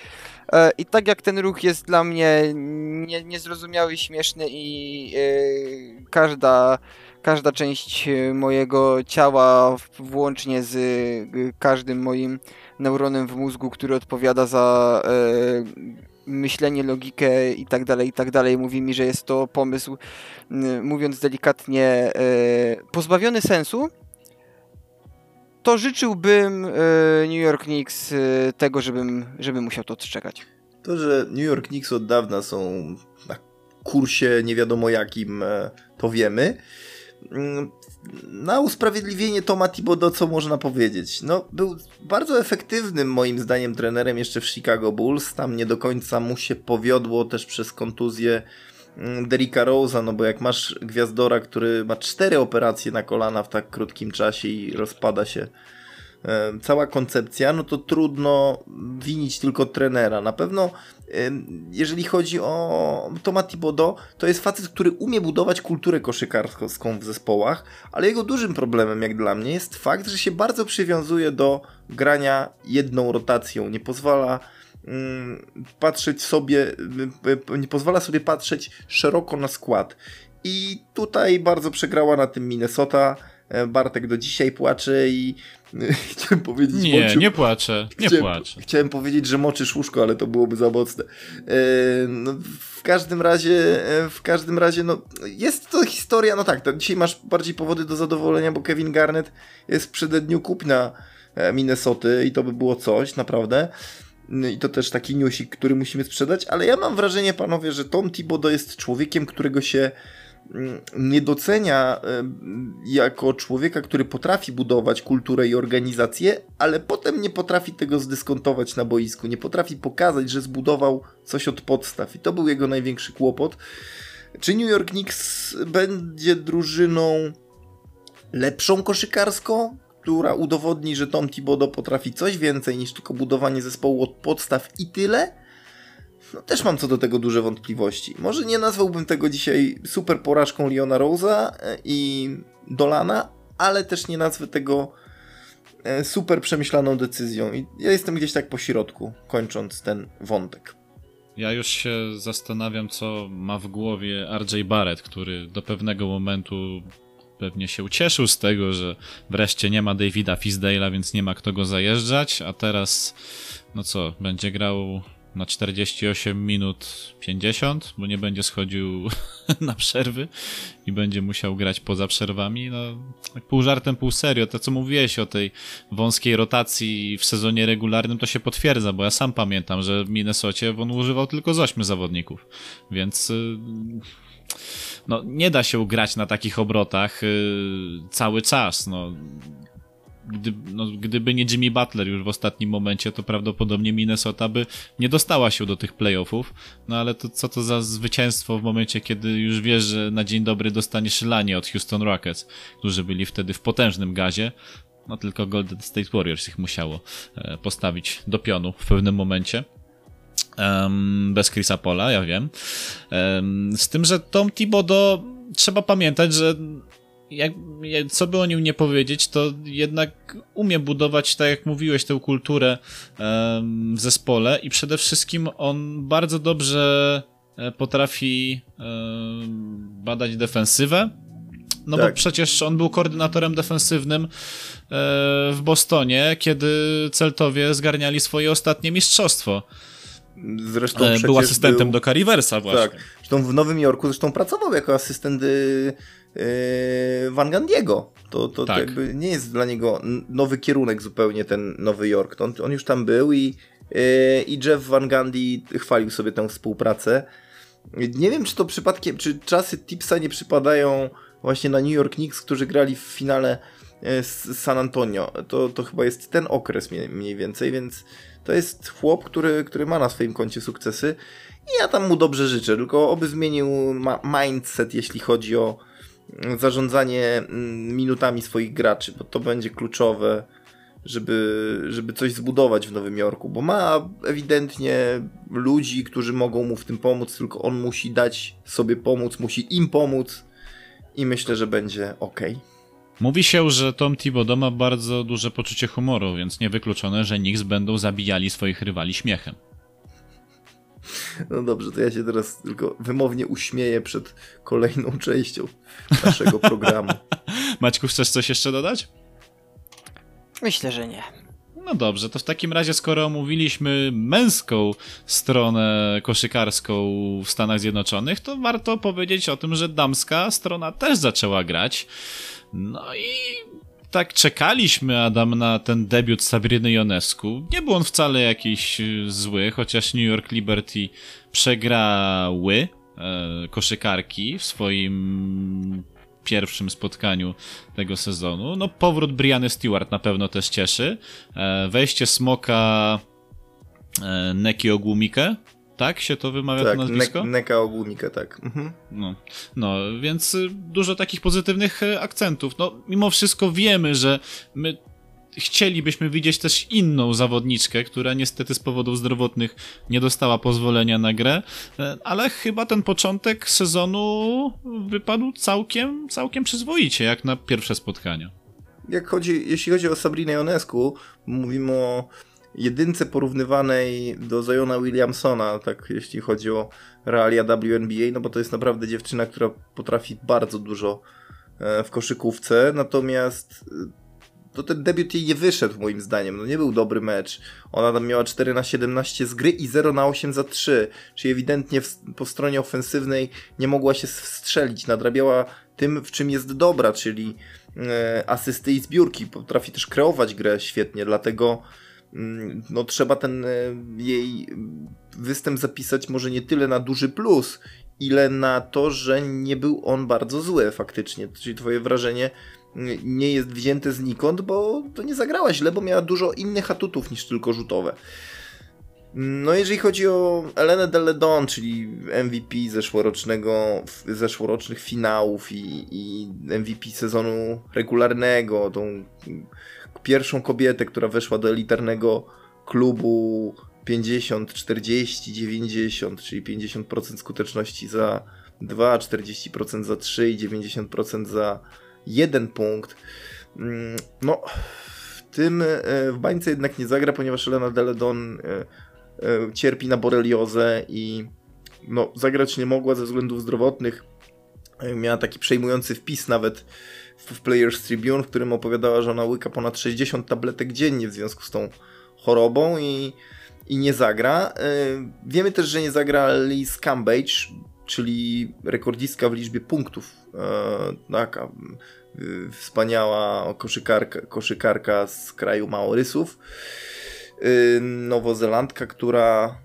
e, i tak jak ten ruch jest dla mnie nie, niezrozumiały, śmieszny i każda, każda część mojego ciała, włącznie z każdym moim neuronem w mózgu, który odpowiada za myślenie, logikę i tak dalej, i tak dalej, mówi mi, że jest to pomysł, mówiąc delikatnie, e, pozbawiony sensu, to życzyłbym e, New York Knicks e, tego, żebym, żebym musiał to odczekać. To, że New York Knicks od dawna są na kursie nie wiadomo jakim, to wiemy. Na usprawiedliwienie Toma Thibodeau co można powiedzieć? No, był bardzo efektywnym moim zdaniem trenerem jeszcze w Chicago Bulls. Tam nie do końca mu się powiodło też przez kontuzję mm, Derricka Rose'a, no bo jak masz gwiazdora, który ma cztery operacje na kolana w tak krótkim czasie i rozpada się cała koncepcja, no to trudno winić tylko trenera. Na pewno jeżeli chodzi o Toma Thibodeau, to jest facet, który umie budować kulturę koszykarską w zespołach, ale jego dużym problemem, jak dla mnie, jest fakt, że się bardzo przywiązuje do grania jedną rotacją. Nie pozwala patrzeć sobie, nie pozwala sobie patrzeć szeroko na skład. I tutaj bardzo przegrała na tym Minnesota. E, Bartek do dzisiaj płacze i Chciałem powiedzieć... Nie, mociu... nie płaczę, nie chciałem, płaczę. Chciałem powiedzieć, że moczysz łóżko, ale to byłoby za mocne. E, no, w każdym razie, e, w każdym razie, no, jest to historia, no tak, to dzisiaj masz bardziej powody do zadowolenia, bo Kevin Garnett jest w przededniu kupna Minnesoty i to by było coś, naprawdę. No I to też taki newsik, który musimy sprzedać, ale ja mam wrażenie, panowie, że Tom Thibodeau jest człowiekiem, którego się nie docenia jako człowieka, który potrafi budować kulturę i organizację, ale potem nie potrafi tego zdyskontować na boisku, nie potrafi pokazać, że zbudował coś od podstaw i to był jego największy kłopot. Czy New York Knicks będzie drużyną lepszą koszykarską, która udowodni, że Tom Thibodeau potrafi coś więcej niż tylko budowanie zespołu od podstaw i tyle? No też mam co do tego duże wątpliwości. Może nie nazwałbym tego dzisiaj super porażką Leona Rose'a e, i Dolana, ale też nie nazwę tego e, super przemyślaną decyzją. I ja jestem gdzieś tak po środku, kończąc ten wątek. Ja już się zastanawiam, co ma w głowie RJ Barrett, który do pewnego momentu pewnie się ucieszył z tego, że wreszcie nie ma Davida Fisdale'a, więc nie ma kto go zajeżdżać, a teraz, no co, będzie grał na 48 minut 50, bo nie będzie schodził na przerwy i będzie musiał grać poza przerwami. No, tak pół żartem, pół serio. To, co mówiłeś o tej wąskiej rotacji w sezonie regularnym, to się potwierdza, bo ja sam pamiętam, że w Minnesocie on używał tylko z 8 zawodników, więc y, no, nie da się grać na takich obrotach y, cały czas. No, gdy, no, gdyby nie Jimmy Butler już w ostatnim momencie, to prawdopodobnie Minnesota by nie dostała się do tych playoffów. No ale to, co to za zwycięstwo w momencie, kiedy już wiesz, że na dzień dobry dostaniesz lanie od Houston Rockets, którzy byli wtedy w potężnym gazie. No tylko Golden State Warriors ich musiało e, postawić do pionu w pewnym momencie. Um, bez Chrisa Pola, ja wiem. Um, z tym, że Tom Thibodeau trzeba pamiętać, że jak, co by o nim nie powiedzieć, to jednak umie budować, tak jak mówiłeś, tę kulturę um, w zespole i przede wszystkim on bardzo dobrze e, potrafi um, badać defensywę. No tak. bo przecież on był koordynatorem defensywnym e, w Bostonie, kiedy Celtowie zgarniali swoje ostatnie mistrzostwo. Zresztą e, był asystentem był... do Cariversa właśnie. Tak. Zresztą w Nowym Jorku zresztą pracował jako asystent y, Van Gandiego. To, to, tak. to jakby nie jest dla niego nowy kierunek zupełnie ten Nowy Jork. On, on już tam był i, yy, i Jeff Van Gundy chwalił sobie tę współpracę. Nie wiem, czy to przypadkiem, czy czasy Tipsa nie przypadają właśnie na New York Knicks, którzy grali w finale yy, z San Antonio. To, to chyba jest ten okres mniej więcej, więc to jest chłop, który, który ma na swoim koncie sukcesy i ja tam mu dobrze życzę, tylko oby zmienił mindset, jeśli chodzi o zarządzanie mm, minutami swoich graczy, bo to będzie kluczowe żeby, żeby coś zbudować w Nowym Jorku, bo ma ewidentnie ludzi, którzy mogą mu w tym pomóc, tylko on musi dać sobie pomóc, musi im pomóc i myślę, że będzie ok. Mówi się, że Tom Thibodeau ma bardzo duże poczucie humoru, więc niewykluczone, że Knicks będą zabijali swoich rywali śmiechem. No dobrze, to ja się teraz tylko wymownie uśmieję przed kolejną częścią naszego programu. Maćku, chcesz coś jeszcze dodać? Myślę, że nie. No dobrze, to w takim razie, skoro omówiliśmy męską stronę koszykarską w Stanach Zjednoczonych, to warto powiedzieć o tym, że damska strona też zaczęła grać. No i tak czekaliśmy, Adam, na ten debiut Sabriny Ionescu. Nie był on wcale jakiś zły, chociaż New York Liberty przegrały e, koszykarki w swoim pierwszym spotkaniu tego sezonu. No powrót Briany Stewart na pewno też cieszy. E, wejście Smoka e, Neki tak się to wymawia tak, to nazwisko? Ne Neka Ogłumike, tak. Mhm. No, no, więc dużo takich pozytywnych e, akcentów. No, mimo wszystko wiemy, że my chcielibyśmy widzieć też inną zawodniczkę, która niestety z powodów zdrowotnych nie dostała pozwolenia na grę, e, ale chyba ten początek sezonu wypadł całkiem, całkiem przyzwoicie, jak na pierwsze spotkania. Jak chodzi, jeśli chodzi o Sabrinę Jonesku, mówimy o jedynce porównywanej do Zajona Williamsona, tak jeśli chodzi o realia WNBA, no bo to jest naprawdę dziewczyna, która potrafi bardzo dużo e, w koszykówce, natomiast to ten debiut jej nie wyszedł moim zdaniem. No nie był dobry mecz. Ona tam miała 4 na 17 z gry i 0 na 8 za 3. Czyli ewidentnie w, po stronie ofensywnej nie mogła się strzelić. Nadrabiała tym, w czym jest dobra, czyli e, asysty i zbiórki. Potrafi też kreować grę świetnie, dlatego no trzeba ten e, jej występ zapisać może nie tyle na duży plus, ile na to, że nie był on bardzo zły faktycznie. Czyli twoje wrażenie nie jest wzięte znikąd, bo to nie zagrała źle, bo miała dużo innych atutów niż tylko rzutowe. No jeżeli chodzi o Elenę Deledon, czyli MVP zeszłorocznego, zeszłorocznych finałów i, i MVP sezonu regularnego, tą pierwszą kobietę, która weszła do elitarnego klubu 50, 40, 90, czyli 50% skuteczności za 2, 40% za 3 i 90% za jeden punkt. Mm, no, w tym e, w bańce jednak nie zagra, ponieważ Elena Deledon e, e, cierpi na boreliozę i no, zagrać nie mogła ze względów zdrowotnych. Miała taki przejmujący wpis nawet w Players Tribune, w którym opowiadała, że ona łyka ponad 60 tabletek dziennie w związku z tą chorobą i, i nie zagra. Wiemy też, że nie zagra Liz Cambage, czyli rekordzistka w liczbie punktów. Taka Y, wspaniała koszykarka, koszykarka z kraju Maorysów. Y, Nowozelandka, która.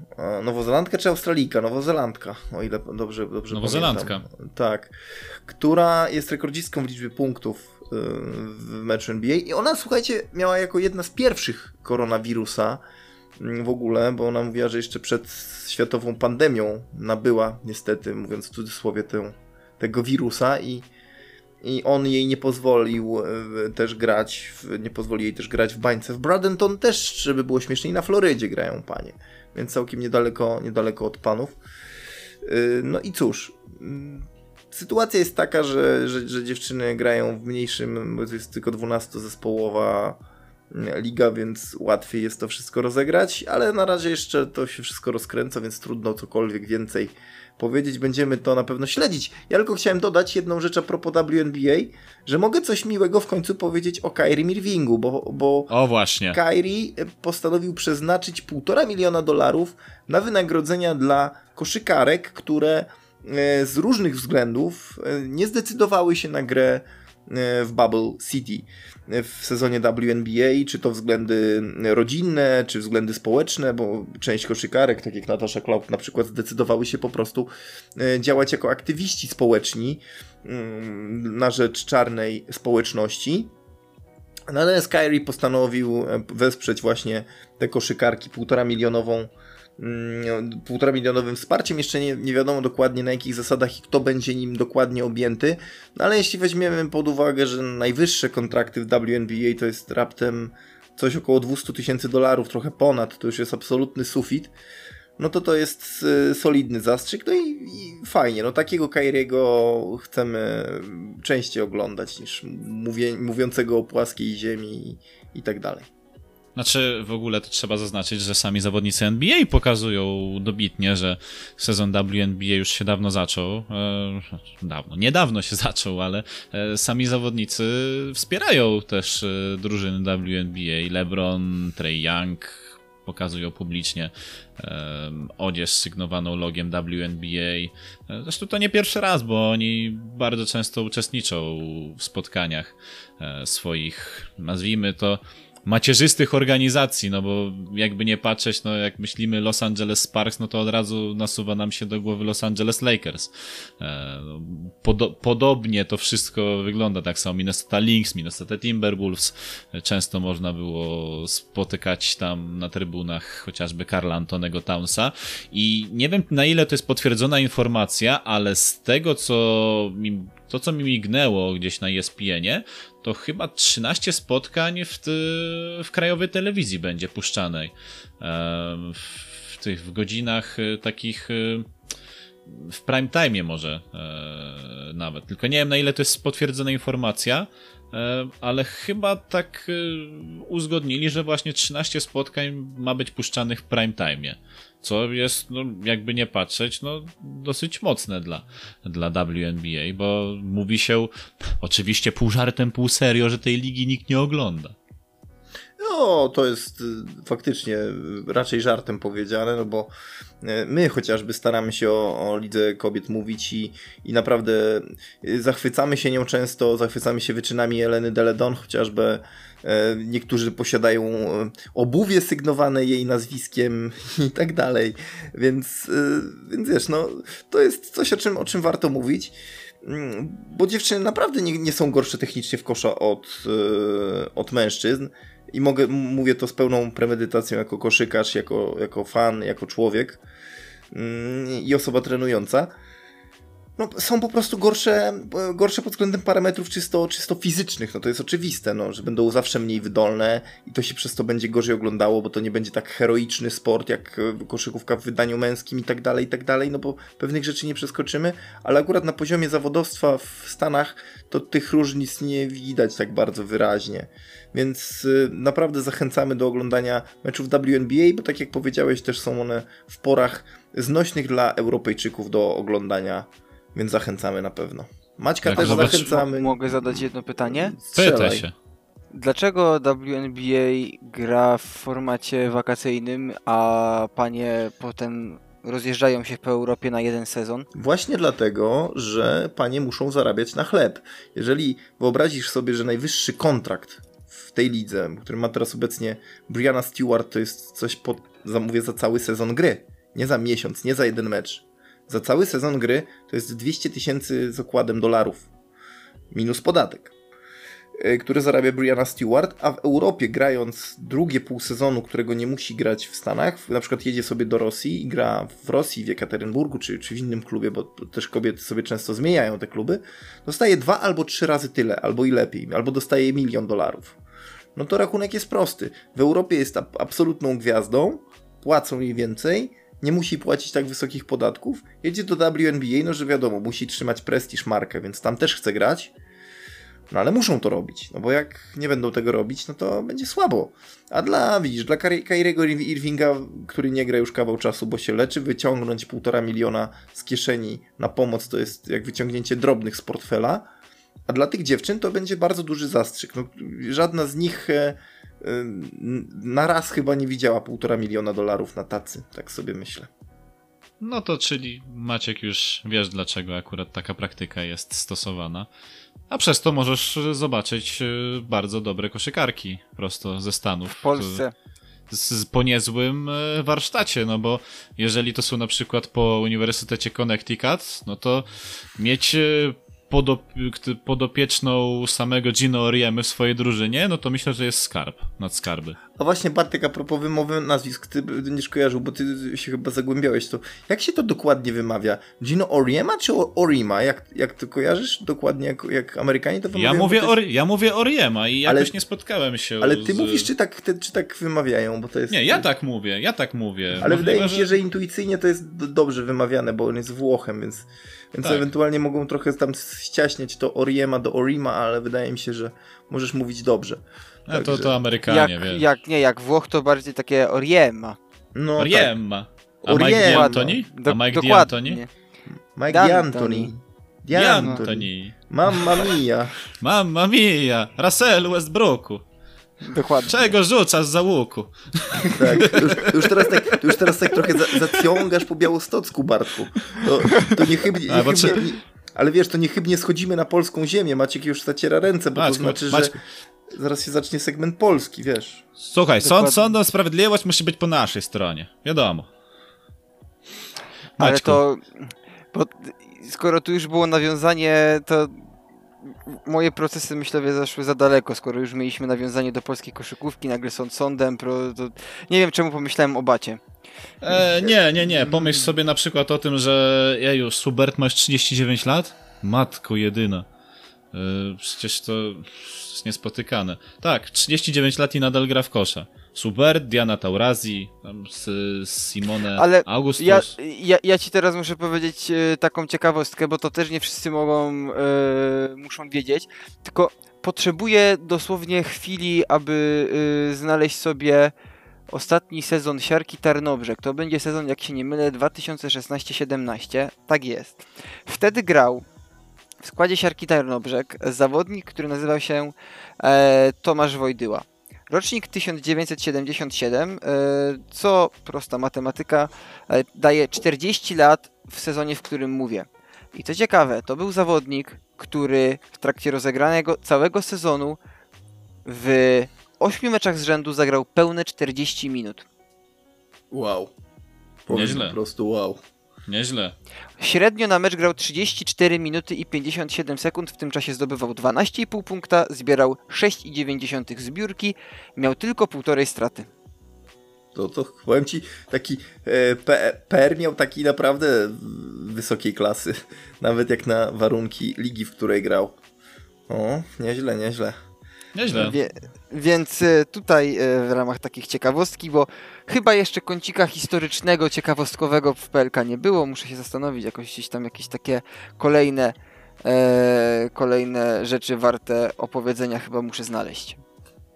Nowozelandka czy Australijka? Nowozelandka, o ile dobrze, dobrze Nowozelandka. Pamiętam. Tak. Która jest rekordzistką w liczbie punktów y, w meczu NBA i ona, słuchajcie, miała jako jedna z pierwszych koronawirusa mm, w ogóle, bo ona mówiła, że jeszcze przed światową pandemią nabyła, niestety, mówiąc w cudzysłowie, tę, tego wirusa i i on jej nie pozwolił e, też grać, nie pozwolił jej też grać w bańce. W Bradenton też, żeby było śmieszniej, na Florydzie grają panie, więc całkiem niedaleko, niedaleko od panów. E, no i cóż, mm, sytuacja jest taka, że, że, że dziewczyny grają w mniejszym, bo to jest tylko 12-zespołowa mm, liga, więc łatwiej jest to wszystko rozegrać, ale na razie jeszcze to się wszystko rozkręca, więc trudno cokolwiek więcej powiedzieć, będziemy to na pewno śledzić. Ja tylko chciałem dodać jedną rzecz a propos WNBA, że mogę coś miłego w końcu powiedzieć o Kyrie Irvingu, bo, bo o właśnie. Kyrie postanowił przeznaczyć półtora miliona dolarów na wynagrodzenia dla koszykarek, które e, z różnych względów e, nie zdecydowały się na grę e, w Bubble City w sezonie WNBA, czy to względy rodzinne, czy względy społeczne, bo część koszykarek, tak jak Natasza Klaub na przykład, zdecydowały się po prostu e, działać jako aktywiści społeczni mm, na rzecz czarnej społeczności. Natomiast Kyrie postanowił e, wesprzeć właśnie te koszykarki półtora milionową półtora milionowym wsparciem. Jeszcze nie, nie wiadomo dokładnie na jakich zasadach i kto będzie nim dokładnie objęty. No ale jeśli weźmiemy pod uwagę, że najwyższe kontrakty w WNBA to jest raptem coś około 200 tysięcy dolarów, trochę ponad, to już jest absolutny sufit, no to to jest y, solidny zastrzyk, no i, i fajnie, no takiego Kairiego chcemy częściej oglądać niż mówię, mówiącego o płaskiej ziemi i, i tak dalej. Znaczy, w ogóle to trzeba zaznaczyć, że sami zawodnicy NBA pokazują dobitnie, że sezon WNBA już się dawno zaczął. E, dawno, niedawno się zaczął, ale e, sami zawodnicy wspierają też e, drużyny WNBA. LeBron, Trey Young pokazują publicznie e, odzież sygnowaną logiem WNBA. E, zresztą to nie pierwszy raz, bo oni bardzo często uczestniczą w spotkaniach e, swoich, nazwijmy to, macierzystych organizacji, no bo jakby nie patrzeć, no jak myślimy Los Angeles Sparks, no to od razu nasuwa nam się do głowy Los Angeles Lakers. E, podo podobnie to wszystko wygląda, tak samo Minnesota Lynx, Minnesota Timberwolves, często można było spotykać tam na trybunach chociażby Karla Antonego Townsa i nie wiem na ile to jest potwierdzona informacja, ale z tego co mi to, co mi mignęło gdzieś na ESPN-ie, to chyba 13 spotkań w, w krajowej telewizji będzie puszczanej. W tych w godzinach e, takich e, w prime time może e, nawet. Tylko nie wiem na ile to jest potwierdzona informacja, ale chyba tak uzgodnili, że właśnie 13 spotkań ma być puszczanych w prime time co jest, no, jakby nie patrzeć, no, dosyć mocne dla, dla WNBA, bo mówi się oczywiście pół żartem, pół serio, że tej ligi nikt nie ogląda. No, to jest y, faktycznie raczej żartem powiedziane, no bo y, my chociażby staramy się o, o lidze kobiet mówić i, i naprawdę y, zachwycamy się nią często, zachwycamy się wyczynami Eleny Deledon, chociażby niektórzy posiadają obuwie sygnowane jej nazwiskiem i tak dalej. Więc, więc wiesz, no, to jest coś, o czym, o czym warto mówić. Mm, bo dziewczyny naprawdę nie, nie są gorsze technicznie w kosza od, od mężczyzn. I mogę, mówię to z pełną premedytacją jako koszykarz, jako, jako fan, jako człowiek mm, i osoba trenująca no, są po prostu gorsze, gorsze pod względem parametrów czysto, czysto fizycznych. No to jest oczywiste, no, że będą zawsze mniej wydolne i to się przez to będzie gorzej oglądało, bo to nie będzie tak heroiczny sport jak e, koszykówka w wydaniu męskim i tak dalej, i tak dalej, no bo pewnych rzeczy nie przeskoczymy, ale akurat na poziomie zawodowstwa w Stanach to tych różnic nie widać tak bardzo wyraźnie. Więc y, naprawdę zachęcamy do oglądania meczów WNBA, bo tak jak powiedziałeś, też są one w porach znośnych dla Europejczyków do oglądania więc zachęcamy na pewno. Maćka Jak też wobec... zachęcamy. Mogę zadać jedno pytanie? Pytaj się. Dlaczego WNBA gra w formacie wakacyjnym, a panie potem rozjeżdżają się po Europie na jeden sezon? Właśnie dlatego, że panie muszą zarabiać na chleb. Jeżeli wyobrazisz sobie, że najwyższy kontrakt w tej lidze, który ma teraz obecnie Brianna Stewart, to jest coś po, zamówię za cały sezon gry. Nie za miesiąc, nie za jeden mecz. Za cały sezon gry to jest 200 tysięcy z okładem dolarów. Minus podatek. E, który zarabia Brianna Stewart, a w Europie grając drugie pół sezonu, którego nie musi grać w Stanach, na przykład jedzie sobie do Rosji i gra w Rosji, w Jekaterynburgu czy, czy w innym klubie, bo też kobiety sobie często zmieniają te kluby, dostaje dwa albo trzy razy tyle, albo i lepiej, albo dostaje milion dolarów. No to rachunek jest prosty. W Europie jest absolutną gwiazdą, płacą jej więcej, nie musi płacić tak wysokich podatków, jedzie do WNBA, no że wiadomo, musi trzymać prestiż markę, więc tam też chce grać. No ale muszą to robić, no bo jak nie będą tego robić, no to będzie słabo. A dla, widzisz, dla Kyriego Irvinga, który nie gra już kawał czasu, bo się leczy, wyciągnąć półtora miliona z kieszeni na pomoc to jest jak wyciągnięcie drobnych z portfela. A dla tych dziewczyn to będzie bardzo duży zastrzyk. No, żadna z nich e, na raz chyba nie widziała półtora miliona dolarów na tacy, tak sobie myślę. No to czyli Maciek już wiesz dlaczego akurat taka praktyka jest stosowana. A przez to możesz zobaczyć e, bardzo dobre koszykarki prosto ze Stanów. W Polsce. Z, po niezłym e, warsztacie, no bo jeżeli to są na przykład po Uniwersytecie Connecticut, no to mieć e, podop- podopieczną samego Gino Oriemy w swojej drużynie, no to myślę, że jest skarb nad skarby. A właśnie Bartek, a propos wymowy nazwisk, ty będziesz kojarzył, bo ty się chyba zagłębiałeś to. Jak się to dokładnie wymawia? Gino Oriema czy Orima? Jak, jak to kojarzysz dokładnie, jak, jak Amerykanie to wymawiają? Ja mówię, jest... Ori- ja mówię Oriema i Ale- jakoś nie spotkałem się Ale ty z... mówisz, czy tak, ty, czy tak wymawiają, bo to jest... Nie, ja tak mówię, ja tak mówię. Ale Możliwe, wydaje mi się, że intuicyjnie to jest dobrze wymawiane, bo on jest Włochem, więc, więc Tak. ewentualnie mogą trochę tam ściaśniać to Oriema do Orima, ale wydaje mi się, że możesz mówić dobrze. A to, to Amerykanie, Jak, wiesz. jak, nie, jak Włoch to bardziej takie Oriema. No, tak. Oriema. A Mike Oriema. D'Antoni? Do- A Mike dokładnie. D'Antoni? Mike D'Antoni. D'Antoni. Mamma mia. Mamma mia! Russell Westbrooku! Dokładnie. Czego rzucasz za łuku? Tak, już, już, teraz tak, już teraz tak trochę za, zaciągasz po białostocku, Bartku. To, to niechybnie, A, bo niechybnie, czy- nie, ale wiesz, to niechybnie schodzimy na polską ziemię. Maciek już zaciera ręce, bo Maćku, to znaczy, Maćku. że zaraz się zacznie segment polski, wiesz. Słuchaj, Dokładnie. sąd, sądem sprawiedliwość musi być po naszej stronie. Wiadomo. Ale Maćku, to. Bo skoro tu już było nawiązanie, to moje procesy myślowie zaszły za daleko. Skoro już mieliśmy nawiązanie do polskiej koszykówki, nagle sąd sądem, pro, to nie wiem czemu pomyślałem o bacie. E, nie, nie, nie. Pomyśl sobie na przykład o tym, że jeju, Subert masz 39 lat? Matko jedyna. E, przecież to jest niespotykane. Tak, 39 lat i nadal gra w kosza. Subert, Diana Taurazi, tam z, z Simone Ale Augustus. Ja, ja, ja ci teraz muszę powiedzieć e, taką ciekawostkę, bo to też nie wszyscy mogą, e, muszą wiedzieć, tylko potrzebuję dosłownie chwili, aby e, znaleźć sobie ostatni sezon Siarki Tarnobrzeg. To będzie sezon, jak się nie mylę, 2016-17. Tak jest. Wtedy grał w składzie Siarki Tarnobrzeg zawodnik, który nazywał się e, Tomasz Wojdyła. Rocznik 1977, e, co prosta matematyka, e, daje 40 lat w sezonie, w którym mówię. I co ciekawe, to był zawodnik, który w trakcie rozegranego całego sezonu w 8 meczach z rzędu zagrał pełne 40 minut. Wow. Powiem Nieźle. po prostu wow. Nieźle. Średnio na mecz grał 34 minuty i 57 sekund, w tym czasie zdobywał 12,5 punkta, zbierał 6,9 zbiórki, miał tylko półtorej straty. To, to powiem ci, taki e, PR miał taki naprawdę wysokiej klasy. Nawet jak na warunki ligi, w której grał. O, nieźle, nieźle. Nieźle. Wie, więc e, tutaj e, w ramach takich ciekawostki, bo chyba jeszcze kącika historycznego, ciekawostkowego w PLK nie było, muszę się zastanowić, jakoś gdzieś tam jakieś takie kolejne, e, kolejne rzeczy warte opowiedzenia chyba muszę znaleźć.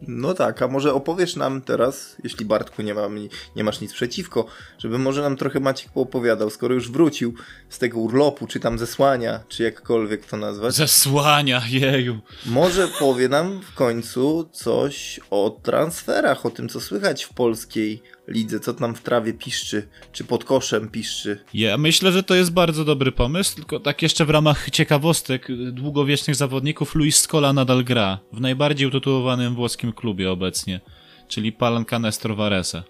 No tak, a może opowiesz nam teraz, jeśli Bartku nie, ma, nie masz nic przeciwko, żeby może nam trochę Maciek poopowiadał, skoro już wrócił z tego urlopu, czy tam zesłania, czy jakkolwiek to nazwać. Zesłania, jeju. Może powie nam w końcu coś o transferach, o tym co słychać w polskiej lidze, co tam w trawie piszczy, czy pod koszem piszczy. Ja myślę, że to jest bardzo dobry pomysł, tylko tak jeszcze w ramach ciekawostek długowiecznych zawodników Luis Scola nadal gra w najbardziej utytułowanym włoskim klubie obecnie, czyli Palancanestro Varese.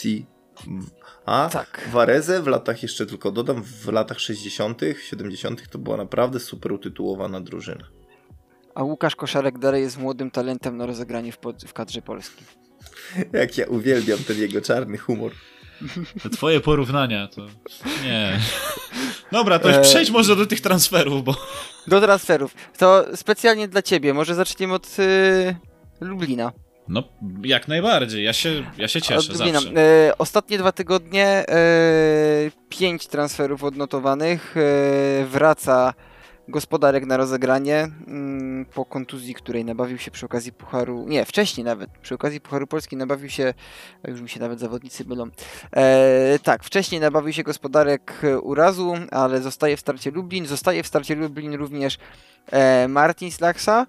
Si. A Tak. Varese w latach, jeszcze tylko dodam, w latach 60., 70. to była naprawdę super utytułowana drużyna. A Łukasz Koszarek dalej jest młodym talentem na rozegranie w, pod, w kadrze polskiej. Jak ja uwielbiam ten jego czarny humor. Te twoje porównania to... Nie. Dobra, to już E, przejdź może do tych transferów, bo... Do transferów. To specjalnie dla ciebie. Może zaczniemy od y, Lublina. No, jak najbardziej. Ja się, ja się cieszę Lublina. zawsze. E, ostatnie dwa tygodnie e, pięć transferów odnotowanych. E, wraca gospodarek na rozegranie mm, po kontuzji, której nabawił się przy okazji Pucharu. Nie, wcześniej nawet. Przy okazji Pucharu Polski nabawił się. Już mi się nawet zawodnicy mylą. E, tak, wcześniej nabawił się gospodarek urazu, ale zostaje w starcie Lublin. Zostaje w starcie Lublin również e, Martin Slaksa.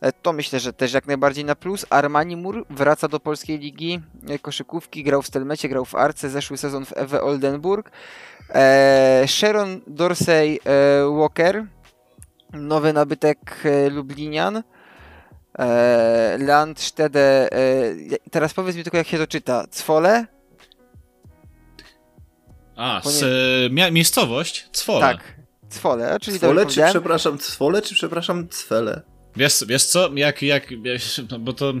E, To myślę, że też jak najbardziej na plus. Armani Mur wraca do polskiej ligi e, koszykówki, grał w Stelmecie, grał w Arce, zeszły sezon w Ewe Oldenburg. E, Sharon Dorsey e, Walker, nowy nabytek e, Lublinian. E, Landstede, e, teraz powiedz mi tylko jak się to czyta. Cwole? A, z, miejscowość? Cwola. Tak, Cwole, czyli Cwole czy przepraszam, cwole czy przepraszam, cwele? Wiesz, wiesz co, jak, jak, wiesz, no bo to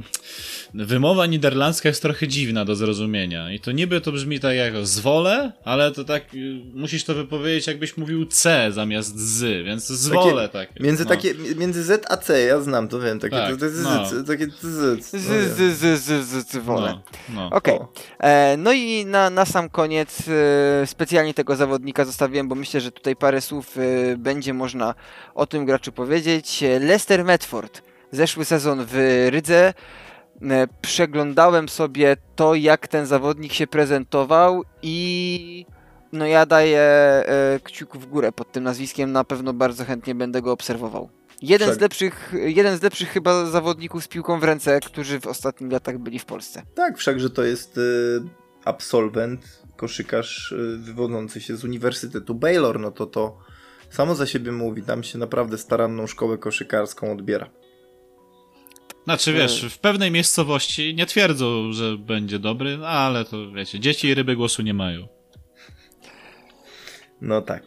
wymowa niderlandzka jest trochę dziwna do zrozumienia i to niby to brzmi tak jak zwolę, ale to tak, y, musisz to wypowiedzieć jakbyś mówił C zamiast z, więc zwolę takie. Między, no. takie, między Z a C, ja znam, to wiem, takie, Tak, to, to, jest no. z, takie z, z, Z, no z, wiem. z, z, z, Cwole. No, no. Okej. O. E, No i na, na sam koniec e, specjalnie tego zawodnika zostawiłem, bo myślę, że tutaj parę słów e, będzie można o tym graczu powiedzieć. E, Lester Medford. Zeszły sezon w Rydze. E, Przeglądałem sobie to, jak ten zawodnik się prezentował i no ja daję e, kciuk w górę pod tym nazwiskiem. Na pewno bardzo chętnie będę go obserwował. Jeden z lepszych, jeden z lepszych chyba zawodników z piłką w ręce, którzy w ostatnich latach byli w Polsce. Tak, wszakże to jest y, absolwent, koszykarz wywodzący się z Uniwersytetu Baylor, no to to samo za siebie mówi, tam się naprawdę staranną szkołę koszykarską odbiera. Znaczy wiesz, w pewnej miejscowości nie twierdzą, że będzie dobry, no, ale to wiecie, dzieci i ryby głosu nie mają. No tak.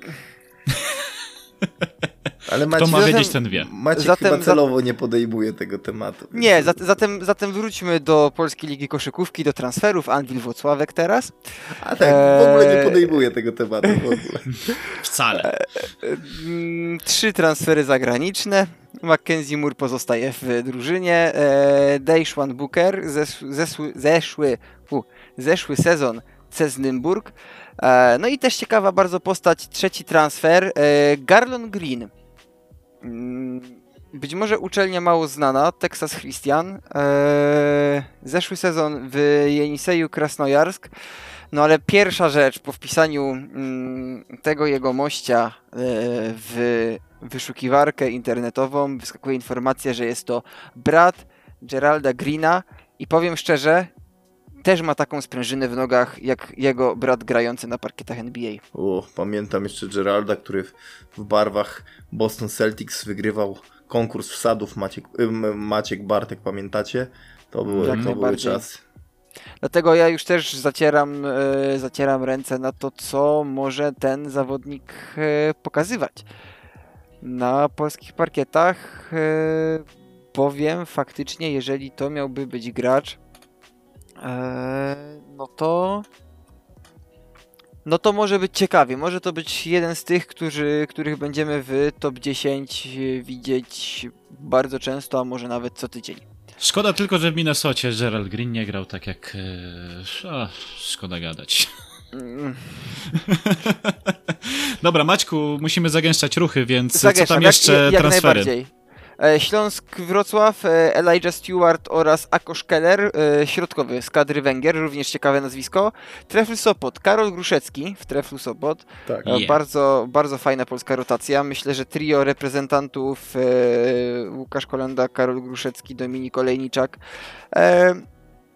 Ale Maciek, ma zatem- wiedzieć, ten wie. Maciek zatem- chyba celowo nie podejmuje tego tematu. Nie, zat- zatem, zatem wróćmy do Polskiej Ligi Koszykówki, do transferów. Anwil Włocławek teraz. A tak, w ogóle nie podejmuje tego tematu w ogóle. Wcale. Mm, Trzy transfery zagraniczne. Mackenzie Moore pozostaje w drużynie. E, Dejszwan Booker, zes- zesły, zeszły, u, zeszły sezon CES Nymburk. E, no i też ciekawa bardzo postać, trzeci transfer. E, Garlon Green. Mm, Być może uczelnia mało znana, Texas Christian. E, zeszły sezon w Jeniseju Krasnojarsk. No ale pierwsza rzecz po wpisaniu mm, tego jego mościa w wyszukiwarkę internetową wyskakuje informacja, że jest to brat Geralda Greena i powiem szczerze, też ma taką sprężynę w nogach jak jego brat grający na parkietach NBA. O, pamiętam jeszcze Geralda, który w, barwach Boston Celtics wygrywał konkurs wsadów Maciek, Maciek Bartek, pamiętacie? To były, Jak to były czasy. Dlatego ja już też zacieram, e, zacieram ręce na to, co może ten zawodnik e, pokazywać na polskich parkietach. E, powiem faktycznie, jeżeli to miałby być gracz, no to. No to może być ciekawie. Może to być jeden z tych, którzy, których będziemy w top 10 widzieć bardzo często, a może nawet co tydzień. Szkoda tylko, że w Minnesocie Gerald Green nie grał tak jak... E, a, szkoda gadać. Mm. Dobra, Maćku, musimy zagęszczać ruchy, więc co tam jeszcze jak, jak transfery? E, Śląsk Wrocław, e, Elijah Stewart oraz Akosz Keller, e, środkowy z kadry Węgier, również ciekawe nazwisko. Trefl Sopot, Karol Gruszecki w Treflu Sopot. Tak. Yeah. Bardzo, bardzo fajna polska rotacja. Myślę, że trio reprezentantów Łukasz Kolenda, Karol Gruszecki, Dominik Olejniczak.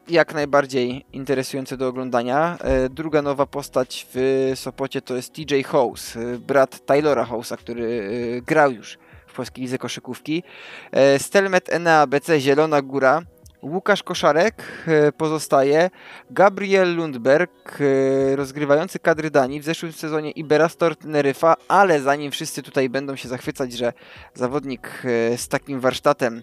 Jak najbardziej interesujące do oglądania. Druga nowa postać w Sopocie to jest TJ House, brat Taylora House'a, który grał już Polskiej Lidze Koszykówki. E, Stelmet Enea BC Zielona Góra. Łukasz Koszarek e, pozostaje. Gabriel Lundberg, e, rozgrywający kadry Danii w zeszłym sezonie Iberastor Teneryfa, ale zanim wszyscy tutaj będą się zachwycać, że zawodnik z takim warsztatem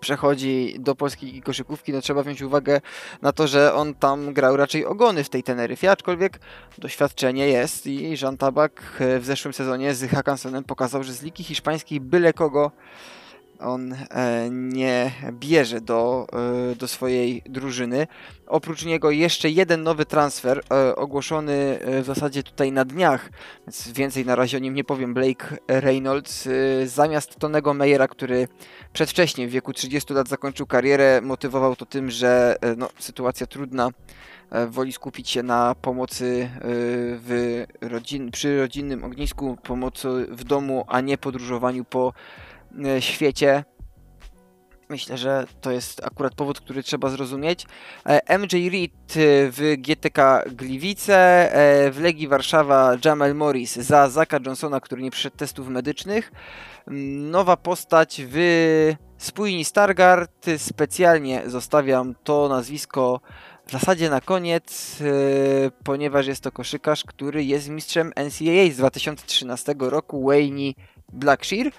przechodzi do polskiej koszykówki, no trzeba wziąć uwagę na to, że on tam grał raczej ogony w tej Teneryfie, aczkolwiek doświadczenie jest i Jean Tabak e, w zeszłym sezonie z Hakansonem pokazał, że z Ligi Hiszpańskiej byle kogo on e, nie bierze do, e, do swojej drużyny. Oprócz niego jeszcze jeden nowy transfer e, ogłoszony w zasadzie tutaj na dniach, więc więcej na razie o nim nie powiem. Blake Reynolds zamiast Tonego Meyera, który przedwcześnie w wieku 30 lat zakończył karierę, motywował to tym, że no, sytuacja trudna, woli skupić się na pomocy w rodzin, przy rodzinnym ognisku, pomocy w domu, a nie podróżowaniu po świecie. Myślę, że to jest akurat powód, który trzeba zrozumieć. E, MJ Reed e, w GTK Gliwice, e, w Legii Warszawa Jamel Morris za Zaka Johnsona, który nie przeszedł testów medycznych. Mm, Nowa postać w Spójni Stargard, specjalnie zostawiam to nazwisko w zasadzie na koniec, ponieważ jest to koszykarz, który jest mistrzem NCAA z 2013 roku, Wayne Blackshear.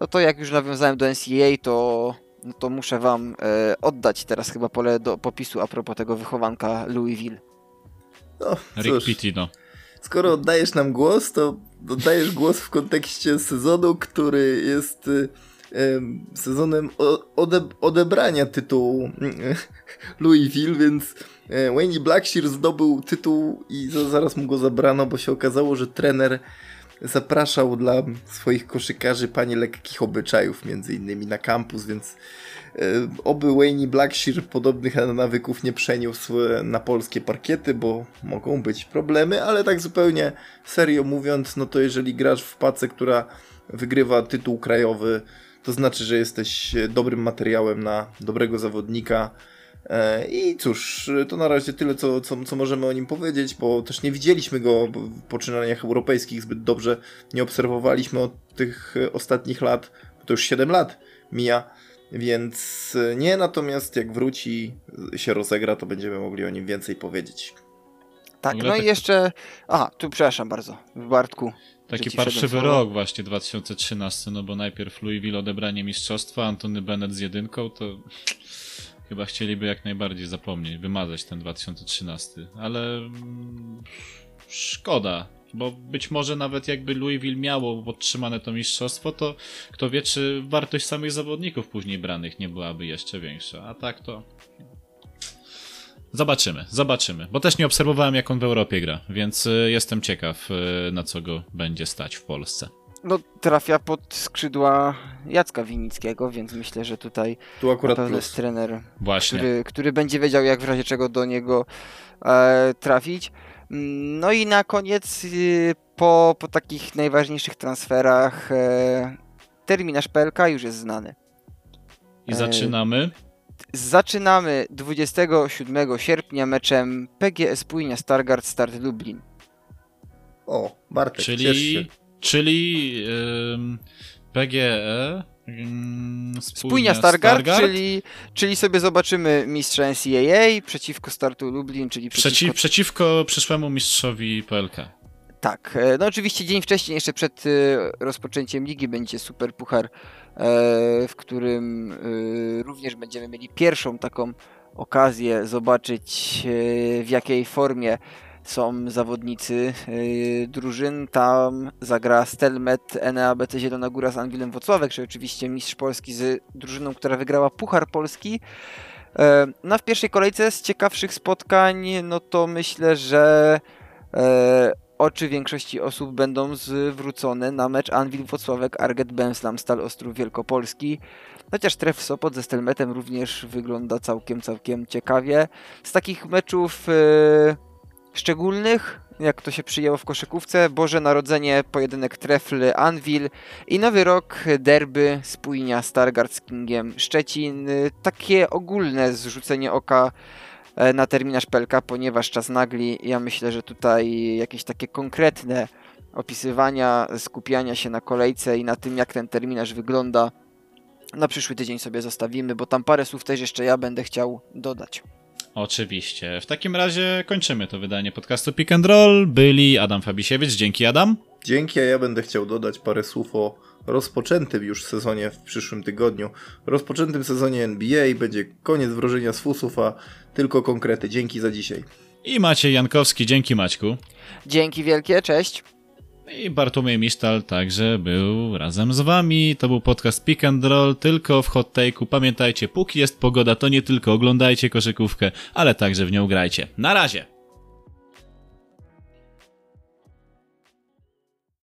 No to jak już nawiązałem do NCAA, to, no to muszę wam e, oddać teraz chyba pole do popisu a propos tego wychowanka Louisville. No, Rick cóż, Pitino. skoro oddajesz nam głos, to oddajesz głos w kontekście sezonu, który jest em, sezonem ode, odebrania tytułu y, Louisville, więc e, Wayne Blackshear zdobył tytuł i za, zaraz mu go zabrano, bo się okazało, że trener zapraszał dla swoich koszykarzy panie lekkich obyczajów, między innymi na kampus, więc e, oby Wayne Blackshear podobnych nawyków nie przeniósł e, na polskie parkiety, bo mogą być problemy, ale tak zupełnie serio mówiąc, no to jeżeli grasz w pace, która wygrywa tytuł krajowy, to znaczy, że jesteś e, dobrym materiałem na dobrego zawodnika. E, I cóż, to na razie tyle, co, co, co możemy o nim powiedzieć, bo też nie widzieliśmy go w poczynaniach europejskich zbyt dobrze, nie obserwowaliśmy od tych e, ostatnich lat, bo to już 7 lat mija, więc e, nie, natomiast jak wróci, się rozegra, to będziemy mogli o nim więcej powiedzieć. Tak, no i tak- jeszcze... Aha, tu przepraszam bardzo, Bartku. Taki parszywy rok właśnie 2013, no bo najpierw Louisville odebranie mistrzostwa, Antony Bennett z jedynką, to chyba chcieliby jak najbardziej zapomnieć, wymazać ten 2013, ale mm, szkoda, bo być może nawet jakby Louisville miało podtrzymane to mistrzostwo, to kto wie, czy wartość samych zawodników później branych nie byłaby jeszcze większa, a tak to... Zobaczymy, zobaczymy, bo też nie obserwowałem jak on w Europie gra, więc y, jestem ciekaw y, na co go będzie stać w Polsce. No, trafia pod skrzydła Jacka Winickiego, więc myślę, że tutaj Tu akurat jest trener, Właśnie. który, który będzie wiedział, jak w razie czego do niego e, trafić. Mm, No i na koniec, y, po, po takich najważniejszych transferach, e, terminarz PLK już jest znany. I zaczynamy. Zaczynamy 27 sierpnia meczem PGS Płynia Stargard Start Lublin. O, Bartek, ciesz Czyli, się. Czyli ym, PGE. Ym, Spójnia Stargard, Czyli, czyli sobie zobaczymy mistrza NCAA przeciwko Startu Lublin, czyli przeciwko... Przeciw, przeciwko przyszłemu mistrzowi PLK. Tak, e, no oczywiście dzień wcześniej, jeszcze przed e, rozpoczęciem ligi będzie Super Puchar, e, w którym również będziemy mieli pierwszą taką okazję zobaczyć w jakiej formie są zawodnicy e, drużyn. Tam zagra Stelmet, NABC Zielona Góra z Anwilem Wocławek, czyli oczywiście mistrz Polski z drużyną, która wygrała Puchar Polski. E, No w pierwszej kolejce z ciekawszych spotkań, no to myślę, że e, oczy większości osób będą zwrócone na mecz Anwil Wocławek Arget Benslam Stal Ostrów Wielkopolski. Chociaż tref Sopot ze Stelmetem również wygląda całkiem, całkiem ciekawie. Z takich meczów e, szczególnych, jak to się przyjęło w koszykówce, Boże Narodzenie, pojedynek Trefl Anvil i Nowy Rok derby spójnia Stargard z Kingiem Szczecin. Takie ogólne zrzucenie oka e, na terminarz PLK, ponieważ czas nagli. Ja myślę, że tutaj jakieś takie konkretne opisywania, skupiania się na kolejce i na tym, jak ten terminarz wygląda, na przyszły tydzień sobie zostawimy, bo tam parę słów też jeszcze ja będę chciał dodać. Oczywiście. W takim razie kończymy to wydanie podcastu Pick and Roll. Byli Adam Fabisiewicz. Dzięki Adam. Dzięki, a ja będę chciał dodać parę słów o rozpoczętym już sezonie w przyszłym tygodniu. Rozpoczętym sezonie NBA będzie koniec wrożenia z fusów, a tylko konkrety. Dzięki za dzisiaj. I Maciej Jankowski. Dzięki Maćku. Dzięki wielkie, cześć! I Bartłomiej Misztal także był razem z wami. To był podcast Pick and Roll tylko w hot take'u. Pamiętajcie, póki jest pogoda, to nie tylko oglądajcie koszykówkę, ale także w nią grajcie. Na razie!